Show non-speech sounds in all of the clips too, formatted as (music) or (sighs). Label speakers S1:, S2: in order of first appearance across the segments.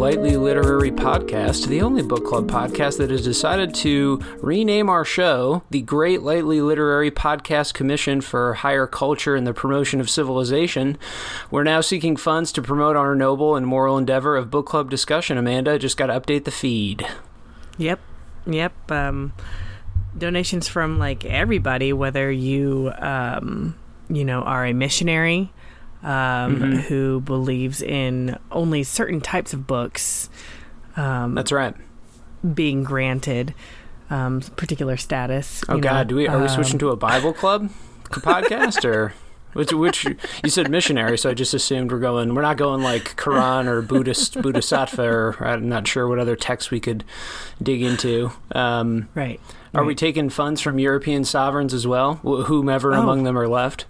S1: Lightly Literary Podcast, the only book club podcast that has decided to rename our show the Great Lightly Literary Podcast Commission for Higher Culture and the Promotion of Civilization. We're now seeking funds to promote our noble and moral endeavor of book club discussion. Amanda, just got to update the feed.
S2: Yep. Yep. Um, donations from like everybody, whether you, um, you know, are a missionary um,
S1: Mm-hmm.
S2: who believes in only certain types of books um,
S1: That's right.
S2: being granted um, particular status.
S1: Oh
S2: you
S1: God,
S2: know,
S1: do we are we
S2: um,
S1: switching to a Bible club podcast or which which you said missionary, so I just assumed we're going. We're not going like Quran or Buddhist Bodhisattva or I'm not sure what other texts we could dig into. Um,
S2: Right.
S1: Are we taking funds from European sovereigns as well, wh- whomever
S2: Oh.
S1: among them are left?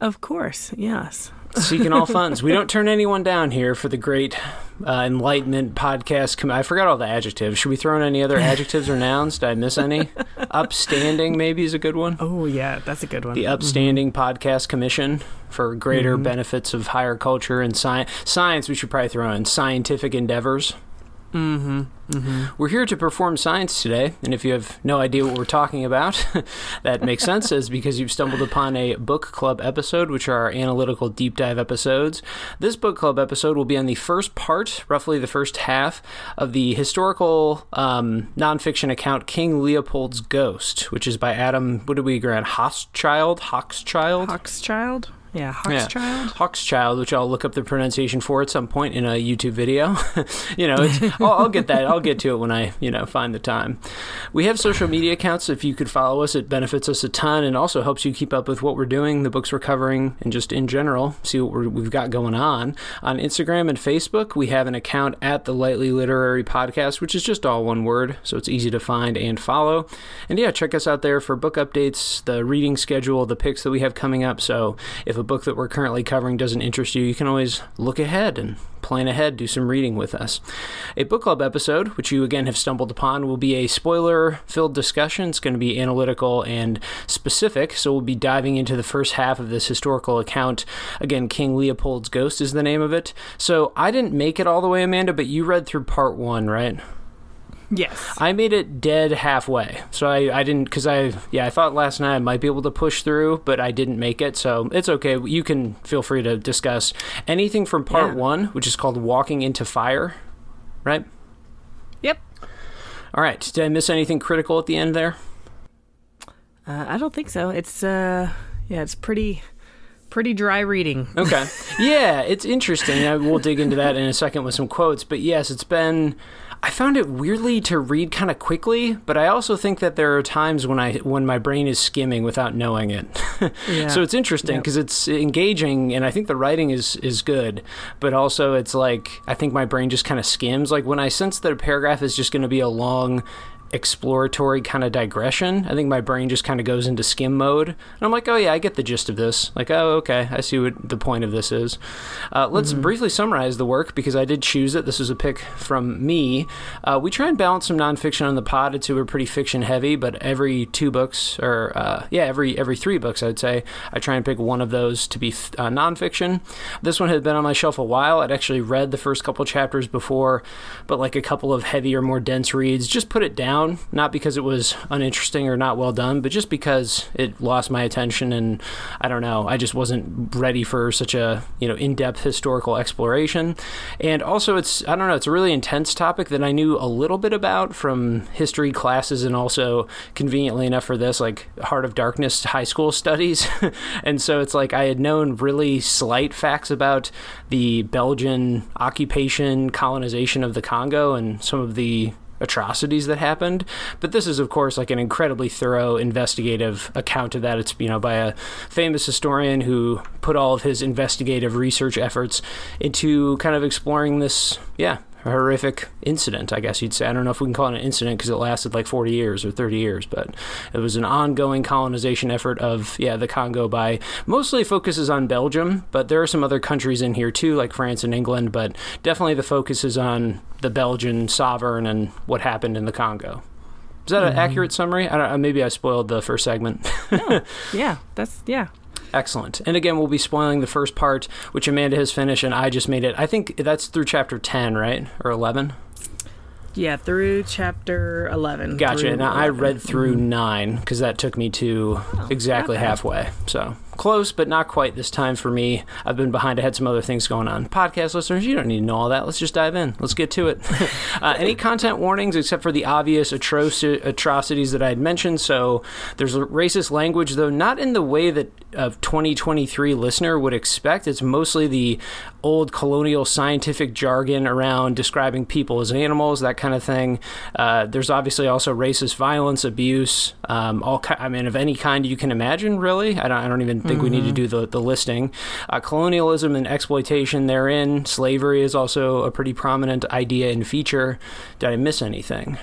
S2: Of course. Yes.
S1: Seeking all funds. We don't turn anyone down here for the great uh, Enlightenment podcast. Com- I forgot all the adjectives. Should we throw in any other adjectives or nouns? Did I miss any? Upstanding, maybe, is a good one.
S2: Oh yeah, that's a good one.
S1: the Upstanding Podcast Commission for greater benefits of higher culture and science. Science, we should probably throw in scientific endeavors.
S2: Mm-hmm. Mm-hmm.
S1: We're here to perform science today, and if you have no idea what we're talking about, (laughs) that makes sense, is because you've stumbled upon a book club episode, which are our analytical deep dive episodes. This book club episode will be on the first part, roughly the first half, of the historical um, nonfiction account King Leopold's Ghost, which is by Adam, what did we agree on? Hochschild? Hochschild?
S2: Hawkschild. Yeah, Hawkschild.
S1: Hawkschild, which I'll look up the pronunciation for at some point in a YouTube video. (laughs) you know, (laughs) I'll, I'll get that. I'll get to it when I, you know, find the time. We have social media accounts. If you could follow us, it benefits us a ton and also helps you keep up with what we're doing, the books we're covering, and just in general, see what we're, we've got going on. On Instagram and Facebook, we have an account at the Lightly Literary Podcast, which is just all one word, so it's easy to find and follow. And yeah, check us out there for book updates, the reading schedule, the picks that we have coming up. So if a book that we're currently covering doesn't interest you, you can always look ahead and plan ahead, do some reading with us. A book club episode, which you again have stumbled upon, will be a spoiler filled discussion. It's going to be analytical and specific, so we'll be diving into the first half of this historical account. Again, King Leopold's Ghost is the name of it. So I didn't make it all the way, Amanda, but you read through part one, right?
S2: Yes. (laughs)
S1: I made it dead halfway. So I, I didn't, because I, yeah, I thought last night I might be able to push through, but I didn't make it. So it's okay. You can feel free to discuss anything from part
S2: Yeah.
S1: one, which is called Walking into Fire, right?
S2: Yep.
S1: All right. Did I miss anything critical at the end there?
S2: Uh, I don't think so. It's uh, yeah, it's pretty, pretty dry reading. (laughs)
S1: Okay. yeah, it's interesting. I, we'll dig into that in a second with some quotes. But yes, it's been. I found it weirdly to read kind of quickly, but I also think that there are times when I when my brain is skimming without knowing it. (laughs)
S2: Yeah.
S1: So it's interesting
S2: Yep.
S1: because it's engaging, and I think the writing is is good. But also, it's like I think my brain just kind of skims. Like when I sense that a paragraph is just going to be a long exploratory kind of digression. I think my brain just kind of goes into skim mode. And I'm like, oh, yeah, I get the gist of this. Like, oh, okay, I see what the point of this is. Uh, let's briefly summarize the work because I did choose it. This was a pick from me. Uh, we try and balance some nonfiction on the pod. It's we're pretty fiction heavy, but every two books, or uh, yeah, every every three books, I'd say, I try and pick one of those to be uh, nonfiction. This one had been on my shelf a while. I'd actually read the first couple chapters before, but like a couple of heavier, more dense reads, just put it down. Not because it was uninteresting or not well done, but just because it lost my attention, and I don't know, I just wasn't ready for such a you know in-depth historical exploration. And also, it's I don't know, it's a really intense topic that I knew a little bit about from history classes, and also conveniently enough for this, like Heart of Darkness high school (laughs) studies. and so it's like I had known really slight facts about the Belgian occupation, colonization of the Congo, and some of the atrocities that happened. But this is of course like an incredibly thorough investigative account of that. It's you know by a famous historian who put all of his investigative research efforts into kind of exploring this yeah horrific incident, I guess you'd say. I don't know if we can call it an incident because it lasted like 40 years or 30 years, but it was an ongoing colonization effort of, yeah, the Congo by mostly focuses on Belgium, but there are some other countries in here too, like France and England, but definitely the focus is on the Belgian sovereign and what happened in the Congo. Is that an mm-hmm. accurate summary? I don't, uh, maybe I spoiled the first segment. (laughs) no.
S2: Yeah, that's yeah.
S1: Excellent. And again, we'll be spoiling the first part, which Amanda has finished, and I just made it. I think that's through chapter 10, right? Or 11?
S2: Yeah, through chapter 11.
S1: Gotcha.
S2: through
S1: Now, I read through mm-hmm. 9 because that took me to oh, exactly
S2: not
S1: halfway. So close, but not quite this time for me. I've been behind. I had some other things going on. Podcast listeners, you don't need to know all that. Let's just dive in. Let's get to it. (laughs) uh, any content warnings except for the obvious atroci- atrocities that I had mentioned. So there's racist language, though not in the way that a 2023 listener would expect. It's mostly the old colonial scientific jargon around describing people as animals, that kind of thing. Uh, there's obviously also racist violence, abuse, um, all ki- I mean, of any kind you can imagine. Really, I don't. I don't even think we need to do the the listing. Uh, colonialism and exploitation therein. Slavery is also a pretty prominent idea and feature. Did I miss anything?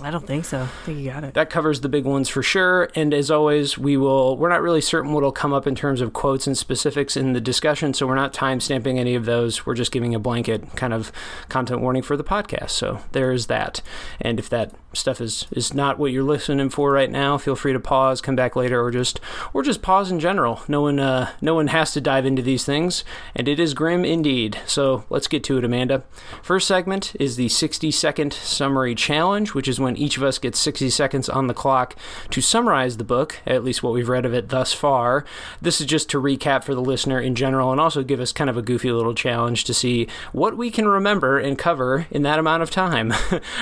S2: I don't think so. I think you got it.
S1: That covers the big ones for sure. And as always, we will. We're not really certain what'll come up in terms of quotes and specifics in the discussion, so we're not time stamping any of those. We're just giving a blanket kind of content warning for the podcast. So there is that. And if that stuff is is not what you're listening for right now, feel free to pause, come back later, or just or just pause in general. No one uh, no one has to dive into these things, and it is grim indeed. So let's get to it, Amanda. First segment is the 60 second summary challenge, which is when each of us gets 60 seconds on the clock to summarize the book, at least what we've read of it thus far. This is just to recap for the listener in general and also give us kind of a goofy little challenge to see what we can remember and cover in that amount of time.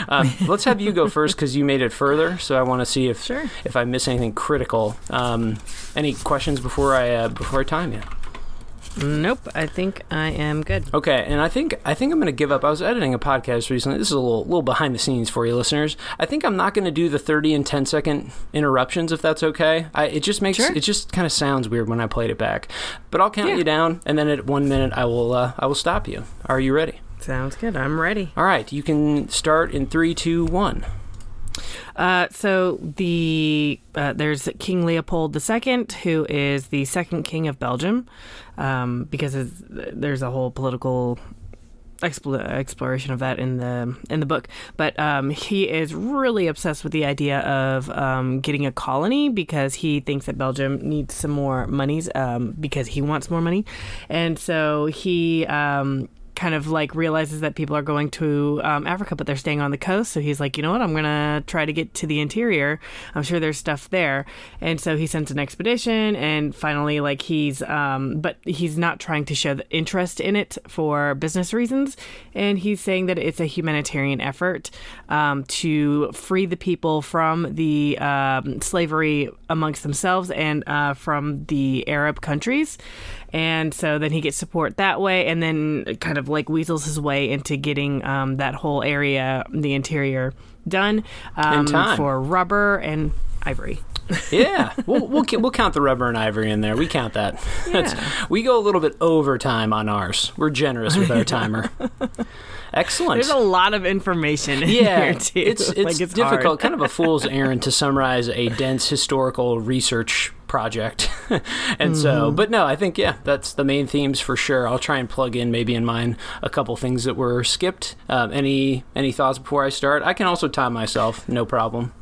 S1: um, (laughs) let's have you go (laughs) first because you made it further, so I want to see if
S2: Sure.
S1: if I miss anything critical. Um, any questions before I uh, before I time you?
S2: Nope. I think I am good.
S1: Okay, and I think I think I'm going to give up. I was editing a podcast recently. This is a little little behind the scenes for you listeners. I think I'm not going to do the 30 and 10 second interruptions if that's okay. I, it just makes
S2: Sure.
S1: it just kind of sounds weird when I played it back. But I'll count
S2: Yeah.
S1: you down, and then at one minute I will uh, I will stop you. Are you ready?
S2: Sounds good. I'm ready.
S1: All right, you can start in three, two, one.
S2: Uh, so the uh, there's King Leopold II, who is the second king of Belgium, um, because there's a whole political expl- exploration of that in the in the book. But um, he is really obsessed with the idea of um, getting a colony because he thinks that Belgium needs some more monies um, because he wants more money, and so he. Kind of like realizes that people are going to um, Africa, but they're staying on the coast. So he's like, you know what? I'm gonna try to get to the interior. I'm sure there's stuff there. And so he sends an expedition, and finally, like he's, um, but he's not trying to show the interest in it for business reasons. And he's saying that it's a humanitarian effort um, to free the people from the um, slavery amongst themselves and uh, from the Arab countries. And so then he gets support that way, and then kind of like weasels his way into getting um, that whole area, the interior, done um,
S1: time.
S2: for rubber and ivory.
S1: Yeah, (laughs) we'll, we'll we'll count the rubber and ivory in there. We count that. That's-
S2: Yeah.
S1: we go a little bit over time on ours. We're generous with our timer. (laughs) Excellent.
S2: There's a lot of information in
S1: yeah,
S2: here too. (laughs)
S1: it's it's,
S2: Like,
S1: difficult,
S2: hard.
S1: kind of a fool's errand to summarize a dense historical research project. (laughs) and so,
S2: Mm-hmm.
S1: but no, I think yeah, that's the main themes for sure. I'll try and plug in maybe in mine a couple things that were skipped. Um, any any thoughts before I start? I can also time myself, no problem.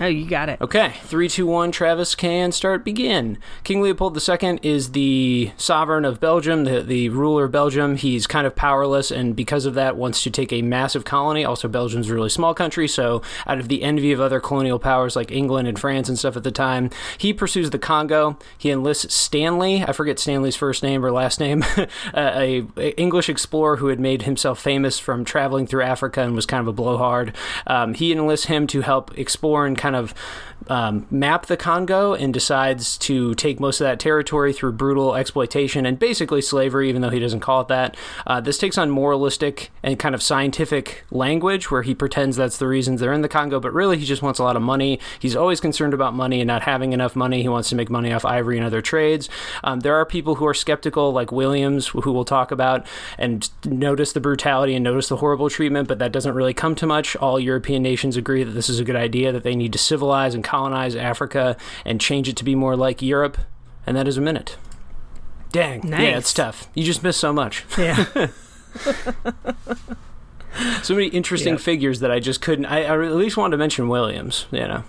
S2: Oh, you got it.
S1: Okay, three, two, one. Travis can start. Begin. King Leopold II is the sovereign of Belgium, the, the ruler of Belgium. He's kind of powerless, and because of that, wants to take a massive colony. Also, Belgium's a really small country, so out of the envy of other colonial powers like England and France and stuff at the time, he pursues the Congo. He enlists Stanley. I forget Stanley's first name or last name, (laughs) a, a English explorer who had made himself famous from traveling through Africa and was kind of a blowhard. Um, he enlists him to help explore and kind of um, map the Congo and decides to take most of that territory through brutal exploitation and basically slavery, even though he doesn't call it that. Uh, this takes on moralistic and kind of scientific language where he pretends that's the reasons they're in the Congo, but really he just wants a lot of money. He's always concerned about money and not having enough money. He wants to make money off ivory and other trades. Um, there are people who are skeptical, like Williams, who we'll talk about, and notice the brutality and notice the horrible treatment, but that doesn't really come to much. All European nations agree that this is a good idea, that they need to civilize and colonize Africa and change it to be more like Europe. And that is a minute. Dang. Yeah, it's tough. You just miss so much.
S2: Yeah. (laughs)
S1: So many interesting
S2: Yeah.
S1: figures that I just couldn't. I, I at least wanted to mention Williams, you know.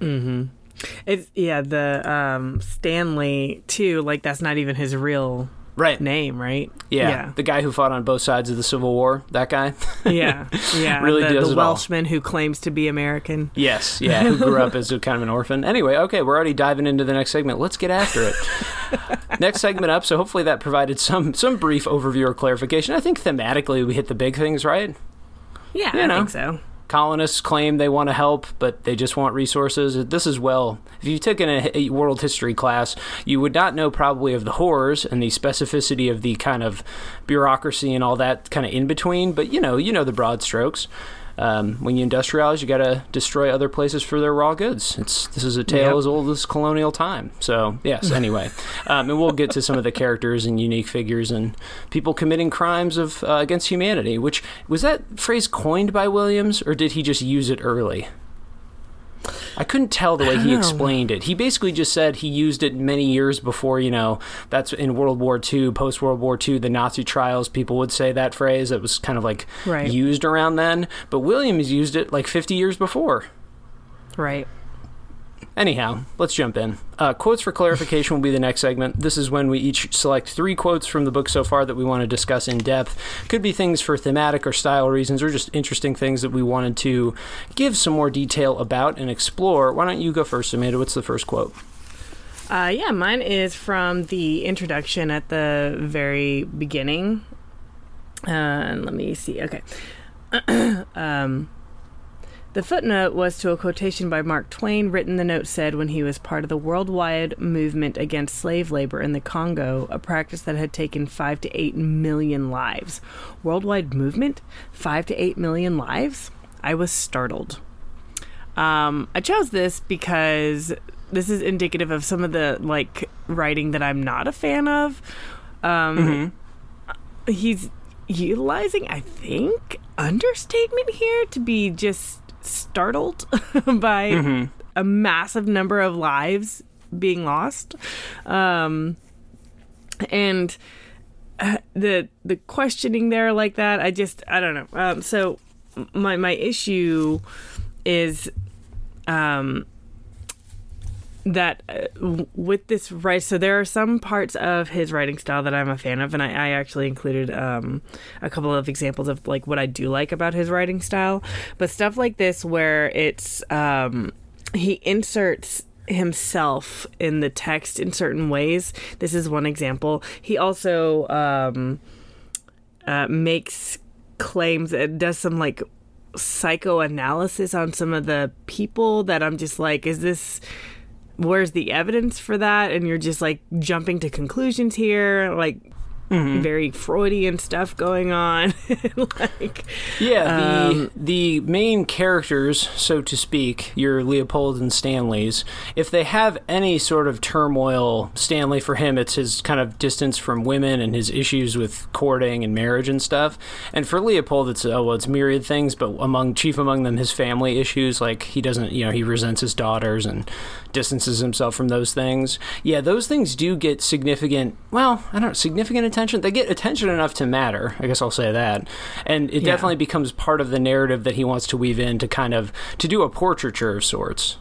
S2: mm-hmm. It's yeah, the um Stanley too, like that's not even his real
S1: Right.
S2: name, right?
S1: Yeah. The guy who fought on both sides of the Civil War, that guy. (laughs)
S2: Yeah. Yeah. (laughs)
S1: Really
S2: the,
S1: does
S2: the
S1: it all.
S2: Welshman who claims to be American.
S1: yes, yeah, who grew up as a kind of an orphan. Anyway, okay, we're already diving into the next segment. Let's get after it. (laughs) next segment up, so hopefully that provided some some brief overview or clarification. I think thematically we hit the big things, right?
S2: Yeah,
S1: You
S2: I
S1: know.
S2: think so.
S1: Colonists claim they want to help, but they just want resources. This is well, if you took in a, a world history class, you would not know probably of the horrors and the specificity of the kind of bureaucracy and all that kind of in between. But you know, you know the broad strokes. Um, when you industrialize, you got to destroy other places for their raw goods. It's this is a tale
S2: Yep.
S1: as old as colonial time. So yes, (laughs) anyway, um, and we'll get to some of the characters and unique figures and people committing crimes of uh, against humanity. Which was that phrase coined by Williams, or did he just use it early? I couldn't tell the way he
S2: know.
S1: explained it. He basically just said he used it many years before, you know, that's in World War II, post World War II, the Nazi trials, people would say that phrase. It was kind of like
S2: Right.
S1: used around then. But Williams used it like 50 years before.
S2: Right.
S1: Anyhow, let's jump in. Uh, quotes for clarification will be the next segment. This is when we each select three quotes from the book so far that we want to discuss in depth. Could be things for thematic or style reasons, or just interesting things that we wanted to give some more detail about and explore. Why don't you go first, Amanda? What's the first quote?
S2: Uh, yeah, mine is from the introduction at the very beginning. Uh, and let me see. Okay. (clears throat) um, the footnote was to a quotation by Mark Twain, written the note said when he was part of the worldwide movement against slave labor in the Congo, a practice that had taken five to eight million lives. Worldwide movement? Five to eight million lives? I was startled. Um, I chose this because this is indicative of some of the like writing that I'm not a fan of. Um, He's utilizing, I think, understatement here to be just startled (laughs) by a massive number of lives being lost. Um, and uh, the the questioning there like that, I just I don't know. Um, so my my issue is um that uh, with this right so there are some parts of his writing style that i'm a fan of and i, I actually included um, a couple of examples of like what i do like about his writing style. But stuff like this where it's um, he inserts himself in the text in certain ways. This is one example. He also um, uh, makes claims it does some like psychoanalysis on some of the people that i'm just like is this where's the evidence for that? And you're just like jumping to conclusions here like very freudian stuff going on. (laughs) Like
S1: Yeah, the
S2: Um,
S1: the main characters, so to speak, your Leopold and Stanley's, if they have any sort of turmoil, Stanley for him it's his kind of distance from women and his issues with courting and marriage and stuff. And for Leopold it's oh well it's myriad things, but among chief among them his family issues, like he doesn't you know, he resents his daughters and distances himself from those things. Yeah, those things do get significant well, I don't know, significant attention. They get attention enough to matter. I guess I'll say that. And it
S2: Yeah.
S1: definitely becomes part of the narrative that he wants to weave in to kind of to do a portraiture of sorts.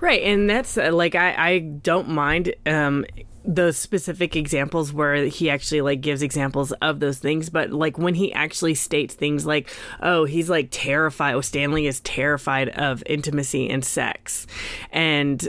S2: Right, and that's uh, like I I don't mind um those specific examples where he actually like gives examples of those things but like when he actually states things like oh he's like terrified oh stanley is terrified of intimacy and sex and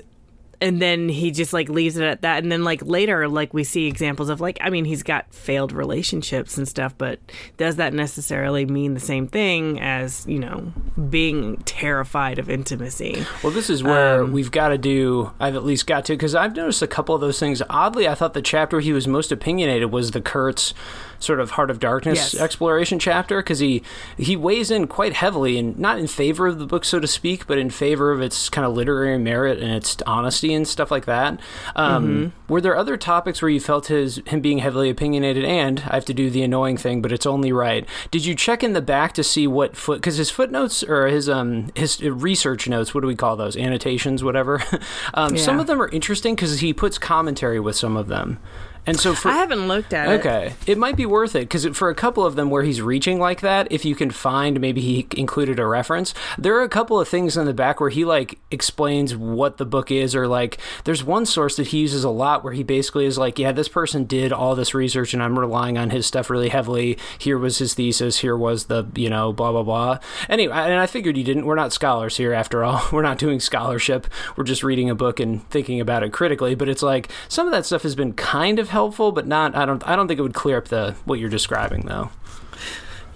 S2: and then he just like leaves it at that and then like later like we see examples of like i mean he's got failed relationships and stuff but does that necessarily mean the same thing as you know being terrified of intimacy
S1: Well, this is where
S2: Um,
S1: we've got to do. I've at least got to because I've noticed a couple of those things. Oddly, I thought the chapter he was most opinionated was the Kurtz sort of Heart of Darkness
S2: Yes.
S1: exploration chapter because he he weighs in quite heavily and not in favor of the book, so to speak, but in favor of its kind of literary merit and its honesty and stuff like that. Um,
S2: Mm-hmm.
S1: Were there other topics where you felt his him being heavily opinionated? And I have to do the annoying thing, but it's only right. Did you check in the back to see what foot? Because his footnotes or his um his research notes, what do we call those? Annotations, whatever. (laughs) um, Some of them are interesting because he puts commentary with some of them. And so for
S2: I haven't looked at it.
S1: Okay, it might be worth it because for a couple of them where he's reaching like that, if you can find maybe he included a reference, there are a couple of things in the back where he like explains what the book is, or like there's one source that he uses a lot where he basically is like, yeah, this person did all this research and I'm relying on his stuff really heavily. Here was his thesis. Here was the you know blah blah blah. Anyway, and I figured you didn't. We're not scholars here after all. (laughs) We're not doing scholarship. We're just reading a book and thinking about it critically. But it's like some of that stuff has been kind of helpful, but not. I don't. I don't think it would clear up the what you're describing though.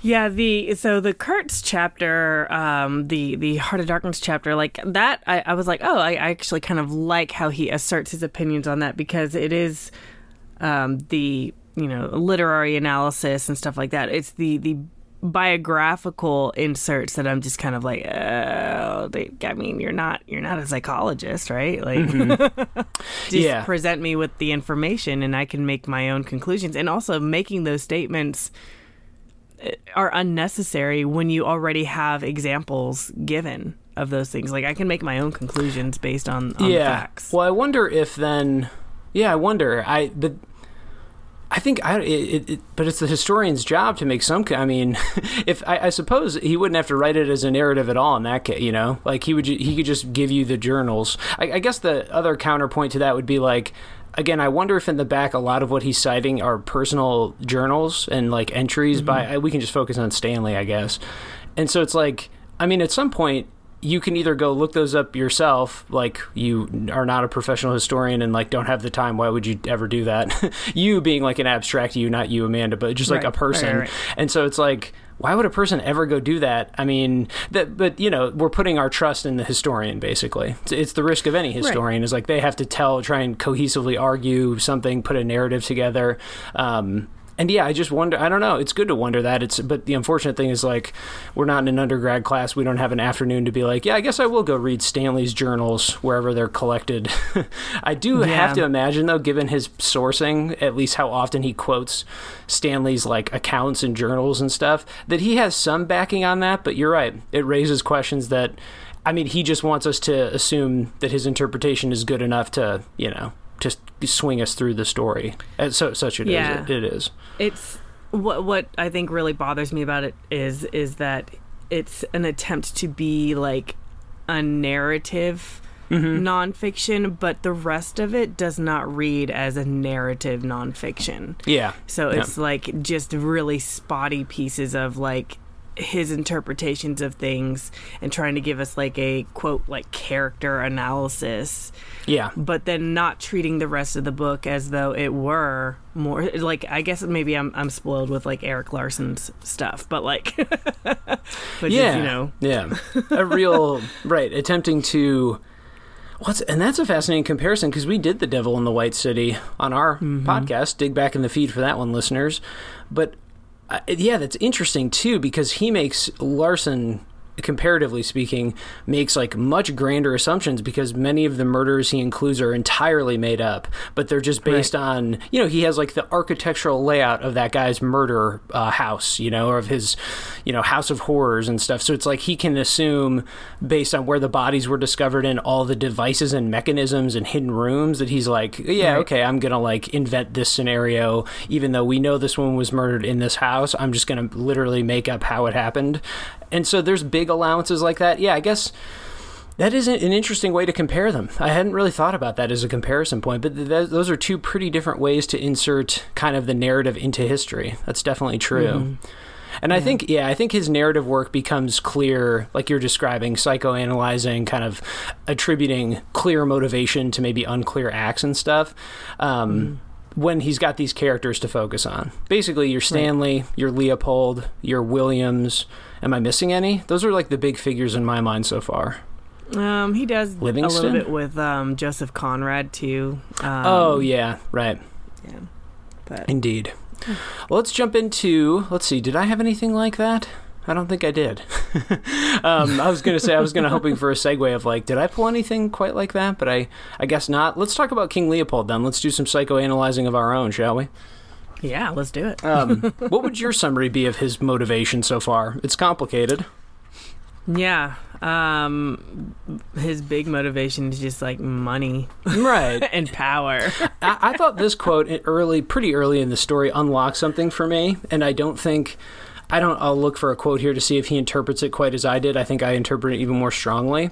S2: Yeah, the so the Kurtz chapter, um, the the Heart of Darkness chapter, like that, I, I was like, oh, I, I actually kind of like how he asserts his opinions on that because it is um, the you know literary analysis and stuff like that. It's the the biographical inserts that I'm just kind of like, oh, they, I mean, you're not you're not a psychologist, right? Like, (laughs) just
S1: Yeah.
S2: present me with the information and I can make my own conclusions. And also making those statements uh, are unnecessary when you already have examples given of those things. Like I can make my own conclusions based on, on
S1: yeah.
S2: facts.
S1: Well, I wonder if then. Yeah, I wonder. I but. I think I, it, it, but it's the historian's job to make some. I mean, (laughs) if I, I suppose he wouldn't have to write it as a narrative at all in that case, you know, like he would, he could just give you the journals. I, I guess the other counterpoint to that would be like, again, I wonder if in the back a lot of what he's citing are personal journals and like entries by. Mm-hmm. We can just focus on Stanley, I guess. And so it's like, I mean, at some point you can either go look those up yourself like you are not a professional historian and like don't have the time why would you ever do that? (laughs) You being like an abstract you not you amanda but just like
S2: Right,
S1: a person.
S2: right, right.
S1: and so it's like why would a person ever go do that? I mean that but you know we're putting our trust in the historian basically. It's, it's the risk of any historian is like they have to tell try and cohesively argue something put a narrative together. Um and yeah, I just wonder. I don't know. It's good to wonder that. It's but the unfortunate thing is like we're not in an undergrad class. We don't have an afternoon to be like, yeah, I guess I will go read Stanley's journals wherever they're collected. (laughs) I do
S2: Yeah.
S1: have to imagine though, given his sourcing, at least how often he quotes Stanley's like accounts and journals and stuff, that he has some backing on that. But you're right. It raises questions that. I mean, he just wants us to assume that his interpretation is good enough to, you know, just swing us through the story. And so, such it is.
S2: Yeah.
S1: It, it is.
S2: it's what what I think really bothers me about it is is that it's an attempt to be like a narrative mm-hmm. nonfiction, but the rest of it does not read as a narrative nonfiction.
S1: Yeah.
S2: So
S1: Yeah.
S2: it's like just really spotty pieces of like his interpretations of things and trying to give us like a quote like character analysis
S1: Yeah.
S2: but then not treating the rest of the book as though it were more like I guess maybe I'm I'm spoiled with like Erik Larson's stuff, but like (laughs) which
S1: yeah.
S2: you know
S1: Yeah. A real (laughs) right attempting to. What's and that's a fascinating comparison because we did the Devil in the White City on our mm-hmm. podcast. Dig back in the feed for that one, listeners. But yeah, that's interesting too because he makes Larson comparatively speaking, makes like much grander assumptions because many of the murders he includes are entirely made up, but they're just based on, you know, he has like the architectural layout of that guy's murder uh, house, you know, or of his, you know, house of horrors and stuff. So it's like he can assume based on where the bodies were discovered and all the devices and mechanisms and hidden rooms that he's like, yeah,
S2: Right.
S1: okay, I'm going to like invent this scenario, even though we know this woman was murdered in this house. I'm just going to literally make up how it happened. And so there's big allowances like that. Yeah, I guess that is an interesting way to compare them. I hadn't really thought about that as a comparison point, but th- th- those are two pretty different ways to insert kind of the narrative into history. That's definitely true. And I think, yeah, I think his narrative work becomes clear, like you're describing, psychoanalyzing, kind of attributing clear motivation to maybe unclear acts and stuff. Um, When he's got these characters to focus on, basically, you're Stanley, you're Leopold, you're Williams. Am I missing any? Those are like the big figures in my mind so far.
S2: um he does a little bit with um Joseph Conrad too. Um,
S1: oh yeah, right.
S2: yeah. But
S1: Indeed. Well, let's jump into. Let's see. Did I have anything like that? I don't think I did. (laughs) um, I was going to say I was going to hoping for a segue of like, did I pull anything quite like that? But I, I guess not. Let's talk about King Leopold then. Let's do some psychoanalyzing of our own, shall we?
S2: Yeah, let's do it.
S1: Um, (laughs) what would your summary be of his motivation so far? It's complicated.
S2: Yeah. Um, his big motivation is just like money
S1: Right. (laughs)
S2: and power.
S1: I, I thought this quote early, pretty early in the story, unlocked something for me, and I don't think. I don't. I'll look for a quote here to see if he interprets it quite as I did. I think I interpret it even more strongly.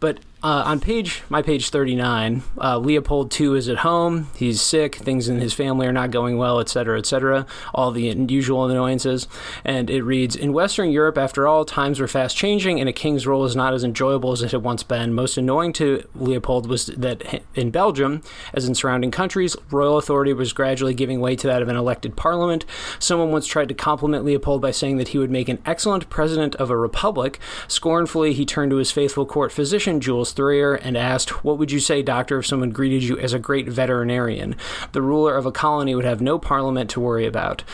S1: But uh, on page my page 39, uh, Leopold II is at home. He's sick. Things in his family are not going well, etc., etc. All the usual annoyances. And it reads In Western Europe, after all, times were fast changing, and a king's role is not as enjoyable as it had once been. Most annoying to Leopold was that in Belgium, as in surrounding countries, royal authority was gradually giving way to that of an elected parliament. Someone once tried to compliment Leopold by saying that he would make an excellent president of a republic. Scornfully, he turned to his faithful court physician, Jules Thiriar, and asked, What would you say, doctor, if someone greeted you as a great veterinarian? The ruler of a colony would have no parliament to worry about.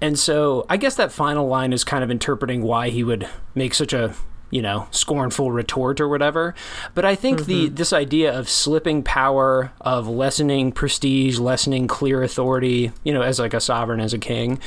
S1: And so I guess that final line is kind of interpreting why he would make such a you know scornful retort or whatever. But i think mm-hmm. the this idea of slipping power of lessening prestige lessening clear authority you know as like a sovereign as a king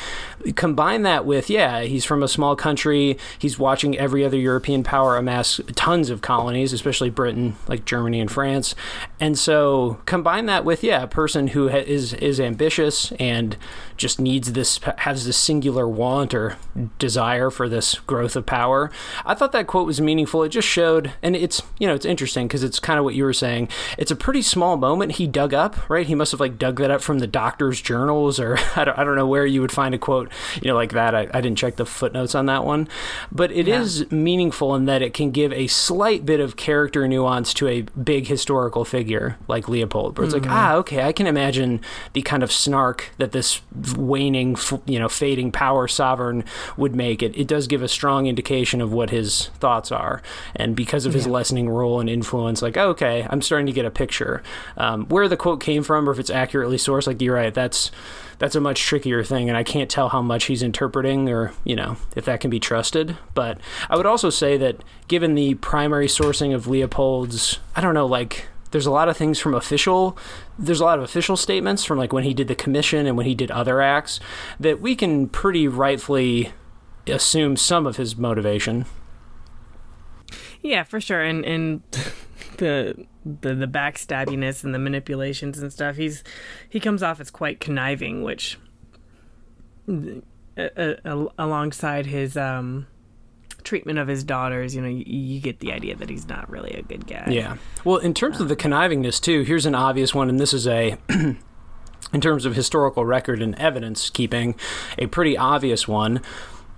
S1: combine that with yeah he's from a small country he's watching every other european power amass tons of colonies especially britain like germany and france. And so combine that with yeah a person who ha- is is ambitious and just needs this has this singular want or desire for this growth of power. I thought that quote was meaningful. It just showed, and it's you know it's interesting because it's kind of what you were saying. It's a pretty small moment he dug up, right? He must have like dug that up from the doctor's journals, or (laughs) I don't, I don't know where you would find a quote you know like that. I, I didn't check the footnotes on that one, but it yeah. is meaningful in that it can give a slight bit of character nuance to a big historical figure like Leopold, where it's mm-hmm. like ah okay, I can imagine the kind of snark that this waning you know fading power sovereign would make. It it does give a strong indication of what his thoughts are. And because of his yeah. lessening role and influence, like, okay, I'm starting to get a picture. Um, where the quote came from, or if it's accurately sourced, like, you're right, that's that's a much trickier thing, and I can't tell how much he's interpreting or, you know, if that can be trusted. But I would also say that given the primary sourcing of Leopold's, I don't know, like, there's a lot of things from official there's a lot of official statements from like when he did the commission and when he did other acts that we can pretty rightfully assume some of his motivation
S2: yeah, for sure. And and the the the backstabbiness and the manipulations and stuff. He's he comes off as quite conniving, which uh, uh, alongside his um treatment of his daughters, you know, you, you, get the idea that he's not really a good guy.
S1: Yeah. Well, in terms of the connivingness too, here's an obvious one, and this is a. (clears throat) in terms of historical record and evidence keeping, a pretty obvious one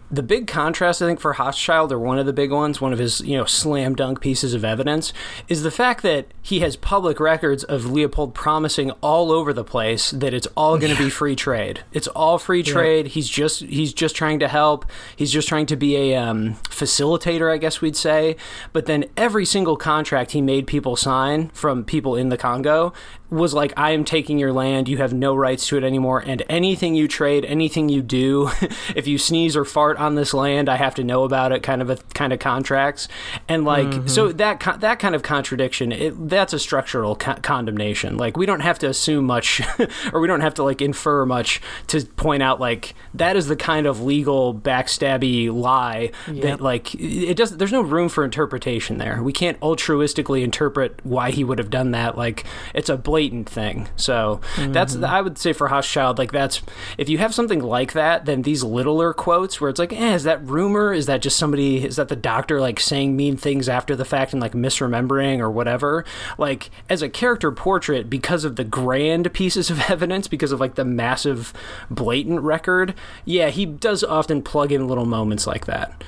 S1: the big contrast, I think, for Hochschild, or one of the big ones, one of his you know slam dunk pieces of evidence, is the fact that he has public records of Leopold promising all over the place that it's all going to be free trade. It's all free trade. Yeah. He's just he's just trying to help. He's just trying to be a um, facilitator, I guess we'd say. But then every single contract he made people sign from people in the Congo was like, I am taking your land. You have no rights to it anymore. And anything you trade, anything you do, (laughs) if you sneeze or fart on this land, I have to know about it. Kind of a kind of contracts. And like, mm-hmm. so that that kind of contradiction, it, that's a structural co- condemnation. Like, we don't have to assume much, (laughs) or we don't have to like infer much to point out like that is the kind of legal backstabby lie yep. that like it does. There's no room for interpretation there. We can't altruistically interpret why he would have done that. Like, it's a blatant thing. So mm-hmm. that's I would say for Hochschild, like that's if you have something like that, then these littler quotes where it's like, eh, is that rumor? Is that just somebody? Is that the doctor like saying mean things after the fact and like misremembering or whatever? Like as a character portrait, because of the grand pieces of (laughs) evidence, because of like the massive blatant record, yeah, he does often plug in little moments like that.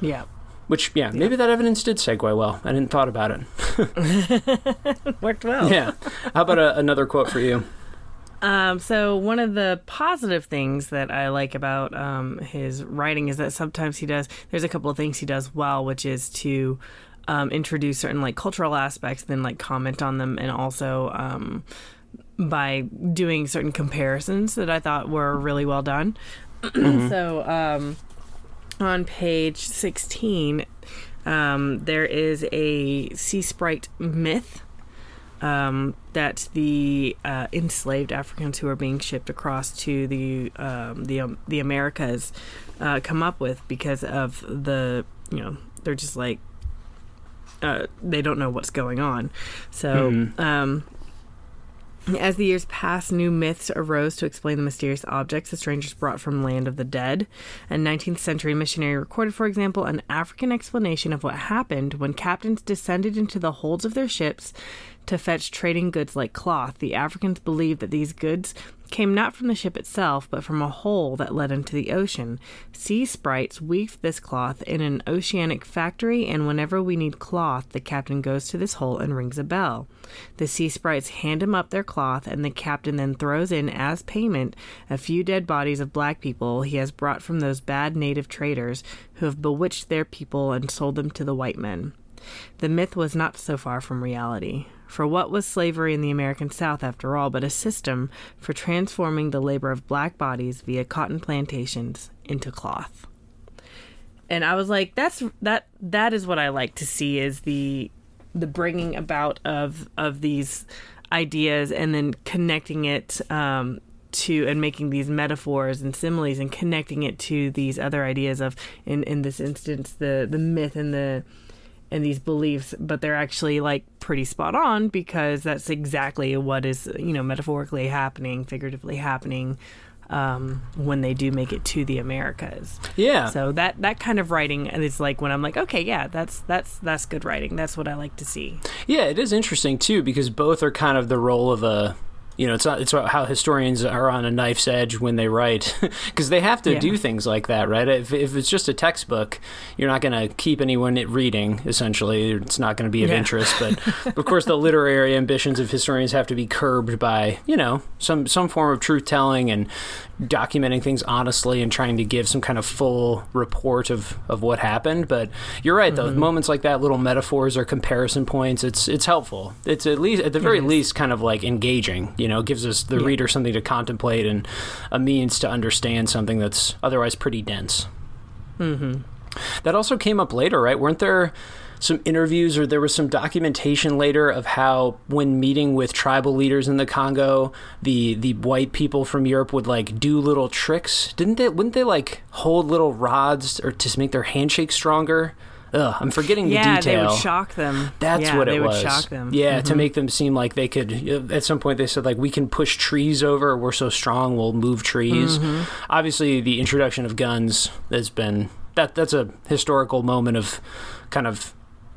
S2: Yeah.
S1: Which, yeah, maybe yeah. that evidence did segue well. I didn't thought about
S2: it. (laughs) Worked well.
S1: Yeah. How about a, another quote for you?
S2: Um, so one of the positive things that I like about um, his writing is that sometimes he does. There's a couple of things he does well, which is to um, introduce certain like cultural aspects, then like comment on them, and also um, by doing certain comparisons that I thought were really well done. (clears throat) mm-hmm. So um, on page 16, um, there is a sea sprite myth um, that the uh, enslaved Africans who are being shipped across to the um, the um, the Americas uh, come up with because of the you know they're just like uh, they don't know what's going on. So,
S1: Mhm.
S2: As the years passed, new myths arose to explain the mysterious objects the strangers brought from land of the dead. A 19th century missionary recorded, for example, an African explanation of what happened when captains descended into the holds of their ships to fetch trading goods like cloth. The Africans believed that these goods came not from the ship itself, but from a hole that led into the ocean. Sea sprites weave this cloth in an oceanic factory, and whenever we need cloth, the captain goes to this hole and rings a bell. The sea sprites hand him up their cloth, and the captain then throws in as payment a few dead bodies of black people he has brought from those bad native traders who have bewitched their people and sold them to the white men. The myth was not so far from reality. For what was slavery in the American South, after all, but a system for transforming the labor of black bodies via cotton plantations into cloth? And I was like, "That's that. That is what I like to see is the the bringing about of of these ideas and then connecting it um, to and making these metaphors and similes and connecting it to these other ideas of in in this instance the the myth and the and these beliefs but they're actually like pretty spot on because that's exactly what is you know metaphorically happening figuratively happening um, when they do make it to the Americas.
S1: Yeah.
S2: So that that kind of writing is like when I'm like, okay, yeah, that's that's that's good writing. That's what I like to see.
S1: Yeah, it is interesting too because both are kind of the role of a you know, it's not, it's how historians are on a knife's edge when they write (laughs) because they have to
S2: Yeah.
S1: do things like that, right? If, if it's just a textbook, you're not going to keep anyone reading. Essentially, it's not going to be of
S2: Yeah.
S1: interest. But (laughs) of course, the literary ambitions of historians have to be curbed by you know some some form of truth telling and documenting things honestly and trying to give some kind of full report of, of what happened. But you're right, though. Moments like that, little metaphors or comparison points, it's it's helpful. It's at least at the very least kind of like engaging. You know, gives us the
S2: Yeah.
S1: reader something to contemplate and a means to understand something that's otherwise pretty dense.
S2: Mm-hmm.
S1: That also came up later, right? Weren't there some interviews or there was some documentation later of how when meeting with tribal leaders in the Congo, the the white people from Europe would like do little tricks. Didn't they wouldn't they like hold little rods or to make their handshake stronger? Ugh, I'm forgetting the
S2: Yeah,
S1: detail.
S2: they would shock them.
S1: That's
S2: yeah,
S1: what it
S2: they
S1: was.
S2: would shock them.
S1: Yeah, to
S2: Mhm.
S1: make them seem like they could. At some point, they said like we can push trees over. We're so strong, we'll move trees.
S2: Mm-hmm.
S1: Obviously, the introduction of guns has been that. That's a historical moment of kind of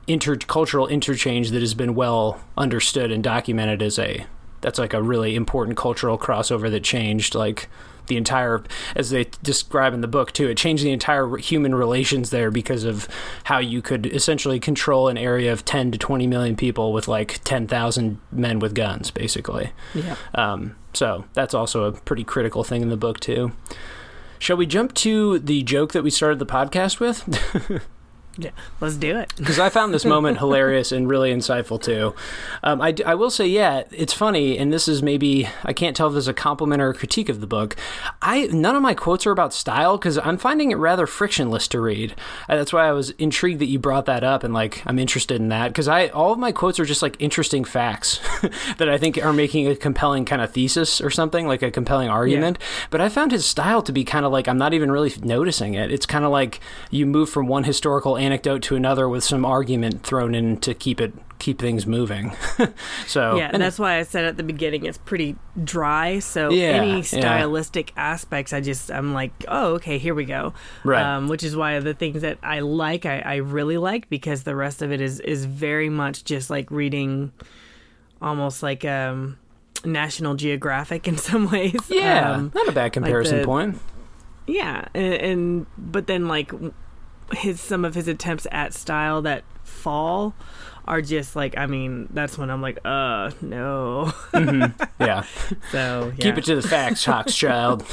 S1: intercultural interchange that has been well understood and documented as a. That's like a really important cultural crossover that changed like the entire as they describe in the book too it changed the entire human relations there because of how you could essentially control an area of 10 to 20 million people with like 10,000 men with guns basically
S2: Yeah.
S1: um, so that's also a pretty critical thing in the book too shall we jump to the joke that we started the podcast with (laughs)
S2: Yeah. Let's do it. (laughs)
S1: because I found this moment (laughs) hilarious and really insightful too. Um, I, I will say, yeah, it's funny, and this is maybe I can't tell if this is a compliment or a critique of the book. I none of my quotes are about style because I'm finding it rather frictionless to read. Uh, that's why I was intrigued that you brought that up, and like I'm interested in that because I all of my quotes are just like interesting facts (laughs) that I think are making a compelling kind of thesis or something like a compelling argument. But I found his style to be kind of like I'm not even really noticing it. It's kind of like you move from one historical anecdote to another with some argument thrown in to keep it keep things moving. (laughs) so
S2: yeah, and that's why I said at the beginning it's pretty dry. So
S1: Yeah,
S2: any
S1: yeah.
S2: stylistic aspects, I just I'm like, oh, okay, here we go.
S1: Right.
S2: Um, which is why the things that I like, I, I really like because the rest of it is is very much just like reading, almost like um, National Geographic in (laughs) some ways.
S1: yeah,
S2: Um,
S1: not a bad comparison
S2: the-
S1: point.
S2: yeah, and, and but then like his some of his attempts at style that fall are just like I mean that's when I'm like uh no (laughs)
S1: Yeah,
S2: so yeah.
S1: keep it to the facts, Hawkschild.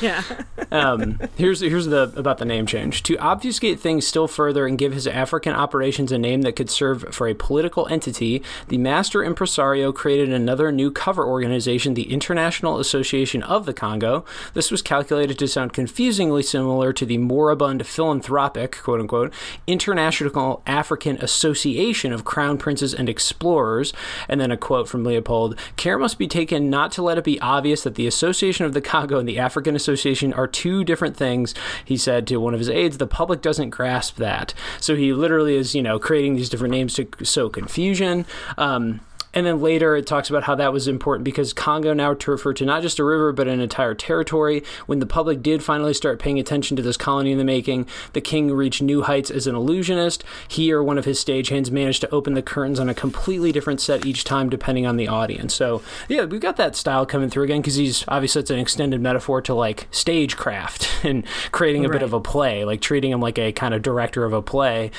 S1: (laughs)
S2: yeah
S1: um, here's here's the about the name change to obfuscate things still further and give his African operations a name that could serve for a political entity. The master impresario created another new cover organization, the International Association of the Congo. This was calculated to sound confusingly similar to the moribund philanthropic quote unquote International African Association of Crown Princes and Explorers. And then a quote from Leopold Care must be taken not to let it be obvious that the Association of the Congo and the African Association are two different things, he said to one of his aides. The public doesn't grasp that. So he literally is, you know, creating these different names to sow confusion. Um, and then later it talks about how that was important because Congo now to refer to not just a river but an entire territory. When the public did finally start paying attention to this colony in the making, the king reached new heights as an illusionist. He or one of his stagehands managed to open the curtains on a completely different set each time depending on the audience. So yeah, we've got that style coming through again because he's obviously it's an extended metaphor to like stagecraft (laughs) and creating a right. bit of a play, like treating him like a kind of director of a play.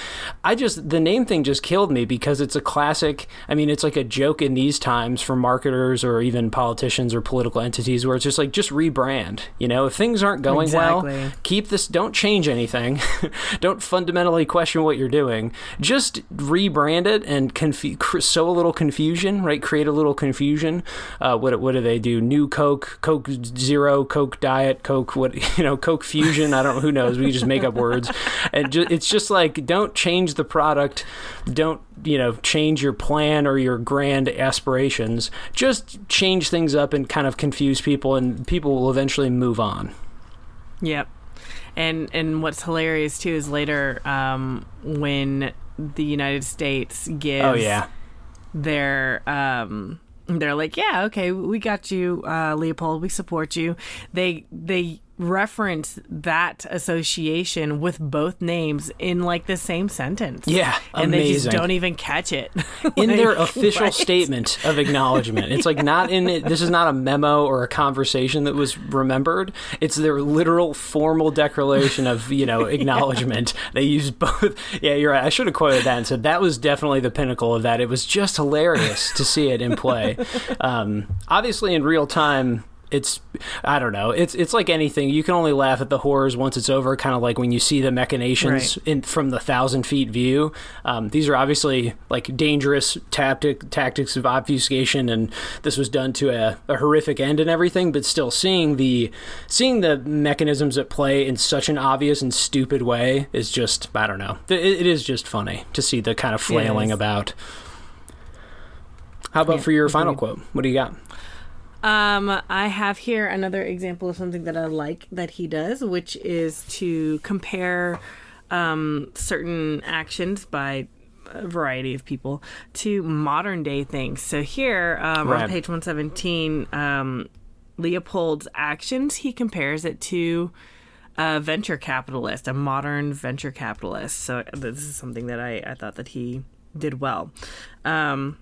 S1: I just the name thing just killed me because it's a classic. I mean, it's like a joke joke in these times for marketers or even politicians or political entities where it's just like just rebrand you know? If things aren't going exactly. well keep this don't change anything. (laughs) Don't fundamentally question what you're doing. Just rebrand it and confu- sow a little confusion right? Create a little confusion. Uh, what, what do they do? New coke coke zero coke diet coke what (laughs) you know coke fusion. I don't who knows? We just make up words. And ju- it's just like don't change the product. Don't you know change your plan or your grand aspirations just change things up and kind of confuse people and people will eventually move on.
S2: Yep. And and what's hilarious too is later um, when the united states gives
S1: oh yeah.
S2: their um they're like yeah okay we got you uh, leopold we support you. They they reference that association with both names in like the same sentence.
S1: Yeah,
S2: and
S1: amazing.
S2: they just don't even catch it (laughs)
S1: in their official statement of acknowledgement. It's like not in it. This is not a memo or a conversation that was remembered. It's their literal formal declaration of you know acknowledgement. yeah. (laughs) They use both. Yeah, you're right. I should have quoted that and said that was definitely the pinnacle of that. It was just hilarious to see it in play. (laughs) Um, obviously, in real time it's I don't know. It's it's like anything. You can only laugh at the horrors once it's over. Kind of like when you see the machinations right. in from the thousand feet view. Um, these are obviously like dangerous tactic tactics of obfuscation, and this was done to a, a horrific end and everything. But still, seeing the seeing the mechanisms at play in such an obvious and stupid way is just I don't know. it, it is just funny to see the kind of flailing about. How about yeah, for your final quote? What do you got?
S2: Um, I have here another example of something that I like that he does, which is to compare um, certain actions by a variety of people to modern day things. So here um, right. on page 117, um, Leopold's actions, he compares it to a venture capitalist, a modern venture capitalist. So this is something that I, I thought that he did well. Um,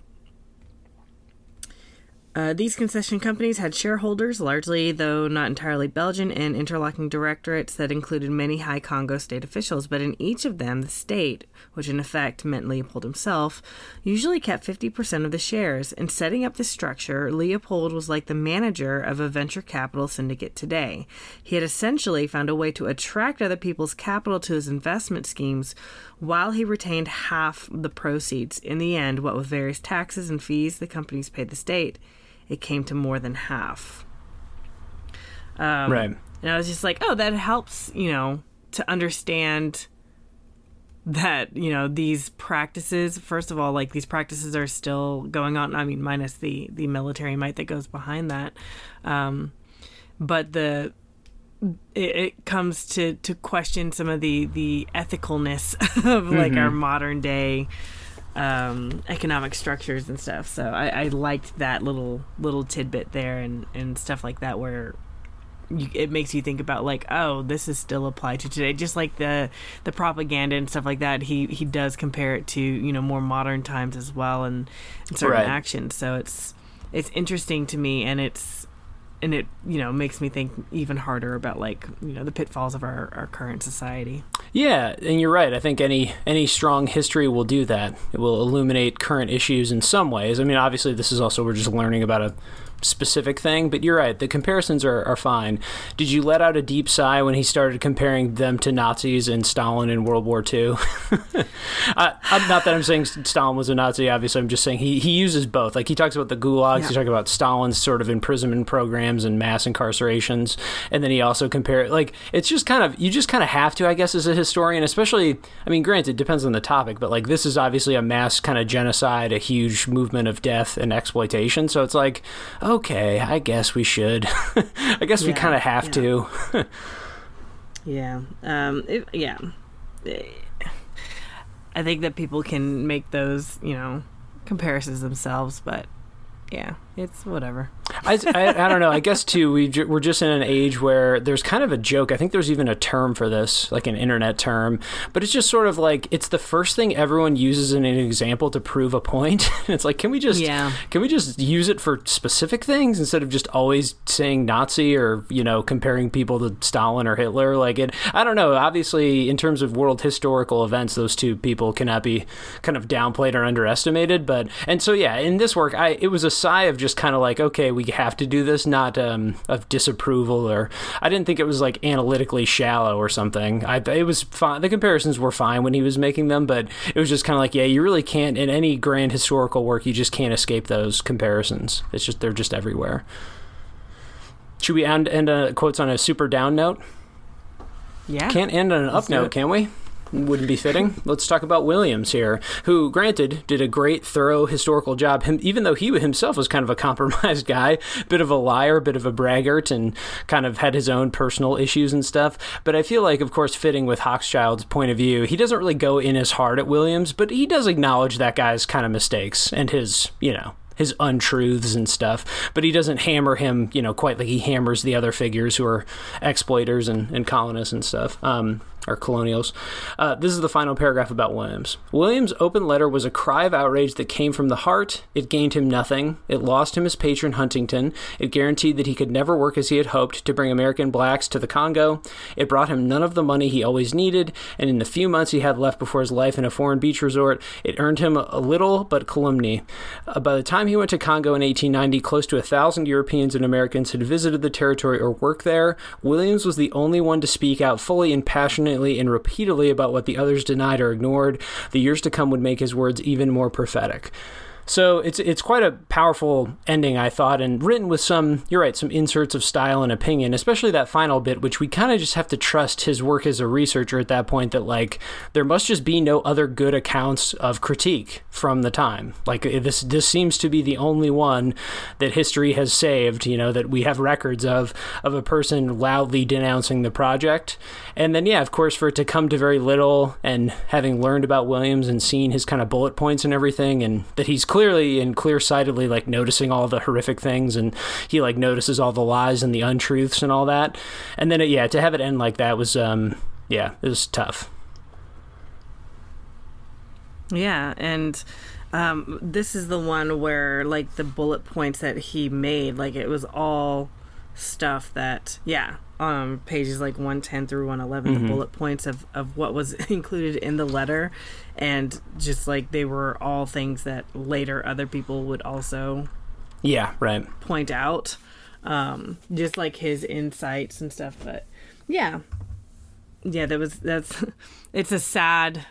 S2: uh, these concession companies had shareholders, largely, though not entirely Belgian, and interlocking directorates that included many high Congo state officials. But in each of them, the state, which in effect meant Leopold himself, usually kept 50% of the shares. In setting up this structure, Leopold was like the manager of a venture capital syndicate today. He had essentially found a way to attract other people's capital to his investment schemes while he retained half the proceeds. In the end, what with various taxes and fees the companies paid the state, it came to more than half. Um, right. And I was just like, oh, that helps, you know, to understand that you know these practices first of all like these practices are still going on i mean minus the the military might that goes behind that um but the it, it comes to to question some of the the ethicalness (laughs) of like mm-hmm. our modern day um, economic structures and stuff. So I, I, liked that little little tidbit there and, and stuff like that where you, it makes you think about like oh this is still applied to today just like the the propaganda and stuff like that he he does compare it to you know more modern times as well and, and certain right. actions so it's it's interesting to me and it's and it you know makes me think even harder about like you know the pitfalls of our, our current society
S1: yeah and you're right. I think any any strong history will do that. It will illuminate current issues in some ways. I mean obviously this is also we're just learning about a specific thing. But you're right, the comparisons are, are fine. Did you let out a deep sigh when he started comparing them to Nazis and Stalin in World War II? (laughs) I, I'm not that I'm saying Stalin was a Nazi. Obviously, I'm just saying he, he uses both. Like he talks about the gulags, yeah. he talks about Stalin's sort of imprisonment programs and mass incarcerations, and then he also compare like it's just kind of you just kind of have to, I guess, as a historian, especially. I mean, granted, depends on the topic, but like this is obviously a mass kind of genocide, a huge movement of death and exploitation. So it's like, okay, I guess we should. (laughs) I guess yeah, we kind of have
S2: yeah.
S1: to. (laughs)
S2: yeah. Um. It, yeah. I think that people can make those, you know, comparisons themselves, but yeah, it's whatever.
S1: I, I, I, (laughs) don't know. I guess too, we ju- we're just in an age where there's kind of a joke. I think there's even a term for this, like an internet term, but it's just sort of like it's the first thing everyone uses in an example to prove a point. (laughs) it's like, can we just yeah. can we just use it for specific things instead of just always saying Nazi or you know comparing people to Stalin or Hitler? Like it, I don't know. Obviously, in terms of world historical events, those two people cannot be kind of downplayed or underestimated. But and so yeah, in this work, I it was a sigh of just kind of like, okay, we have to do this, not um, of disapproval or I didn't think it was like analytically shallow or something. I it was fine. The comparisons were fine when he was making them, but it was just kind of like, yeah, you really can't in any grand historical work, you just can't escape those comparisons. It's just they're just everywhere. Should we end, end uh, quotes on a super down note?
S2: Yeah.
S1: Can't end on an up note, can we? Wouldn't be fitting. Let's talk about Williams here, who, granted, did a great, thorough historical job. Him, even though he himself was kind of a (laughs) compromised guy, bit of a liar, bit of a braggart, and kind of had his own personal issues and stuff. But I feel like, of course, fitting with Hochschild's point of view, he doesn't really go in as hard at Williams, but he does acknowledge that guy's kind of mistakes and his, you know, his untruths and stuff, but he doesn't hammer him, you know, quite like he hammers the other figures who are exploiters and, and colonists and stuff. Um, or colonials. Uh, this is the final paragraph about Williams. Williams' open letter was a cry of outrage that came from the heart. It gained him nothing. It lost him his patron Huntington. It guaranteed that he could never work as he had hoped to bring American blacks to the Congo. It brought him none of the money he always needed, and in the few months he had left before his life in a foreign beach resort, it earned him a little but calumny. Uh, by the time he went to Congo in 1890, close to a thousand Europeans and Americans had visited the territory or worked there. Williams was the only one to speak out fully and passionately and repeatedly about what the others denied or ignored, the years to come would make his words even more prophetic. So it's it's quite a powerful ending, I thought, and written with some you're right, some inserts of style and opinion, especially that final bit, which we kind of just have to trust his work as a researcher at that point. That like there must just be no other good accounts of critique from the time. Like eh, this this seems to be the only one that history has saved. You know that we have records of of a person loudly denouncing the project, and then yeah, of course, for it to come to very little, and having learned about Williams and seen his kind of bullet points and everything, and that he's clearly and clear-sightedly like noticing all the horrific things and he like notices all the lies and the untruths and all that. And then it, yeah to have it end like that was um yeah it was tough.
S2: Yeah and um, this is the one where like the bullet points that he made like it was all stuff that yeah um, pages like 110 through 111 mm-hmm. the bullet points of, of what was (laughs) included in the letter. And just like they were all things that later other people would also
S1: yeah right.
S2: point out. Um, just like his insights and stuff. But yeah. Yeah that was that's (laughs) it's a sad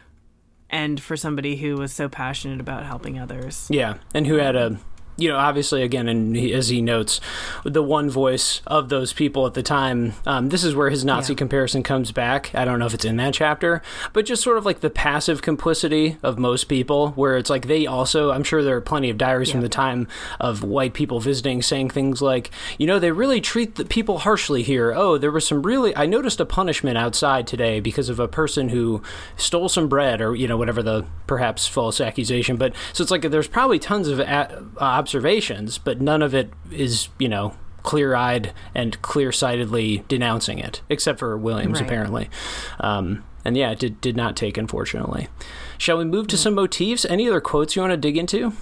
S2: end for somebody who was so passionate about helping others.
S1: Yeah and who had a you know, obviously, again, and he, as he notes, the one voice of those people at the time. Um, this is where his Nazi yeah. comparison comes back. I don't know if it's in that chapter, but just sort of like the passive complicity of most people, where it's like they also. I'm sure there are plenty of diaries yeah. from the time of white people visiting, saying things like, you know, they really treat the people harshly here. Oh, there was some really. I noticed a punishment outside today because of a person who stole some bread, or you know, whatever the perhaps false accusation. But so it's like there's probably tons of. Uh, observations, but none of it is, you know, clear eyed and clear sightedly denouncing it, except for Williams, right. apparently. Um, and yeah, it did, did not take, unfortunately. Shall we move to some motifs? Any other quotes you want to dig into?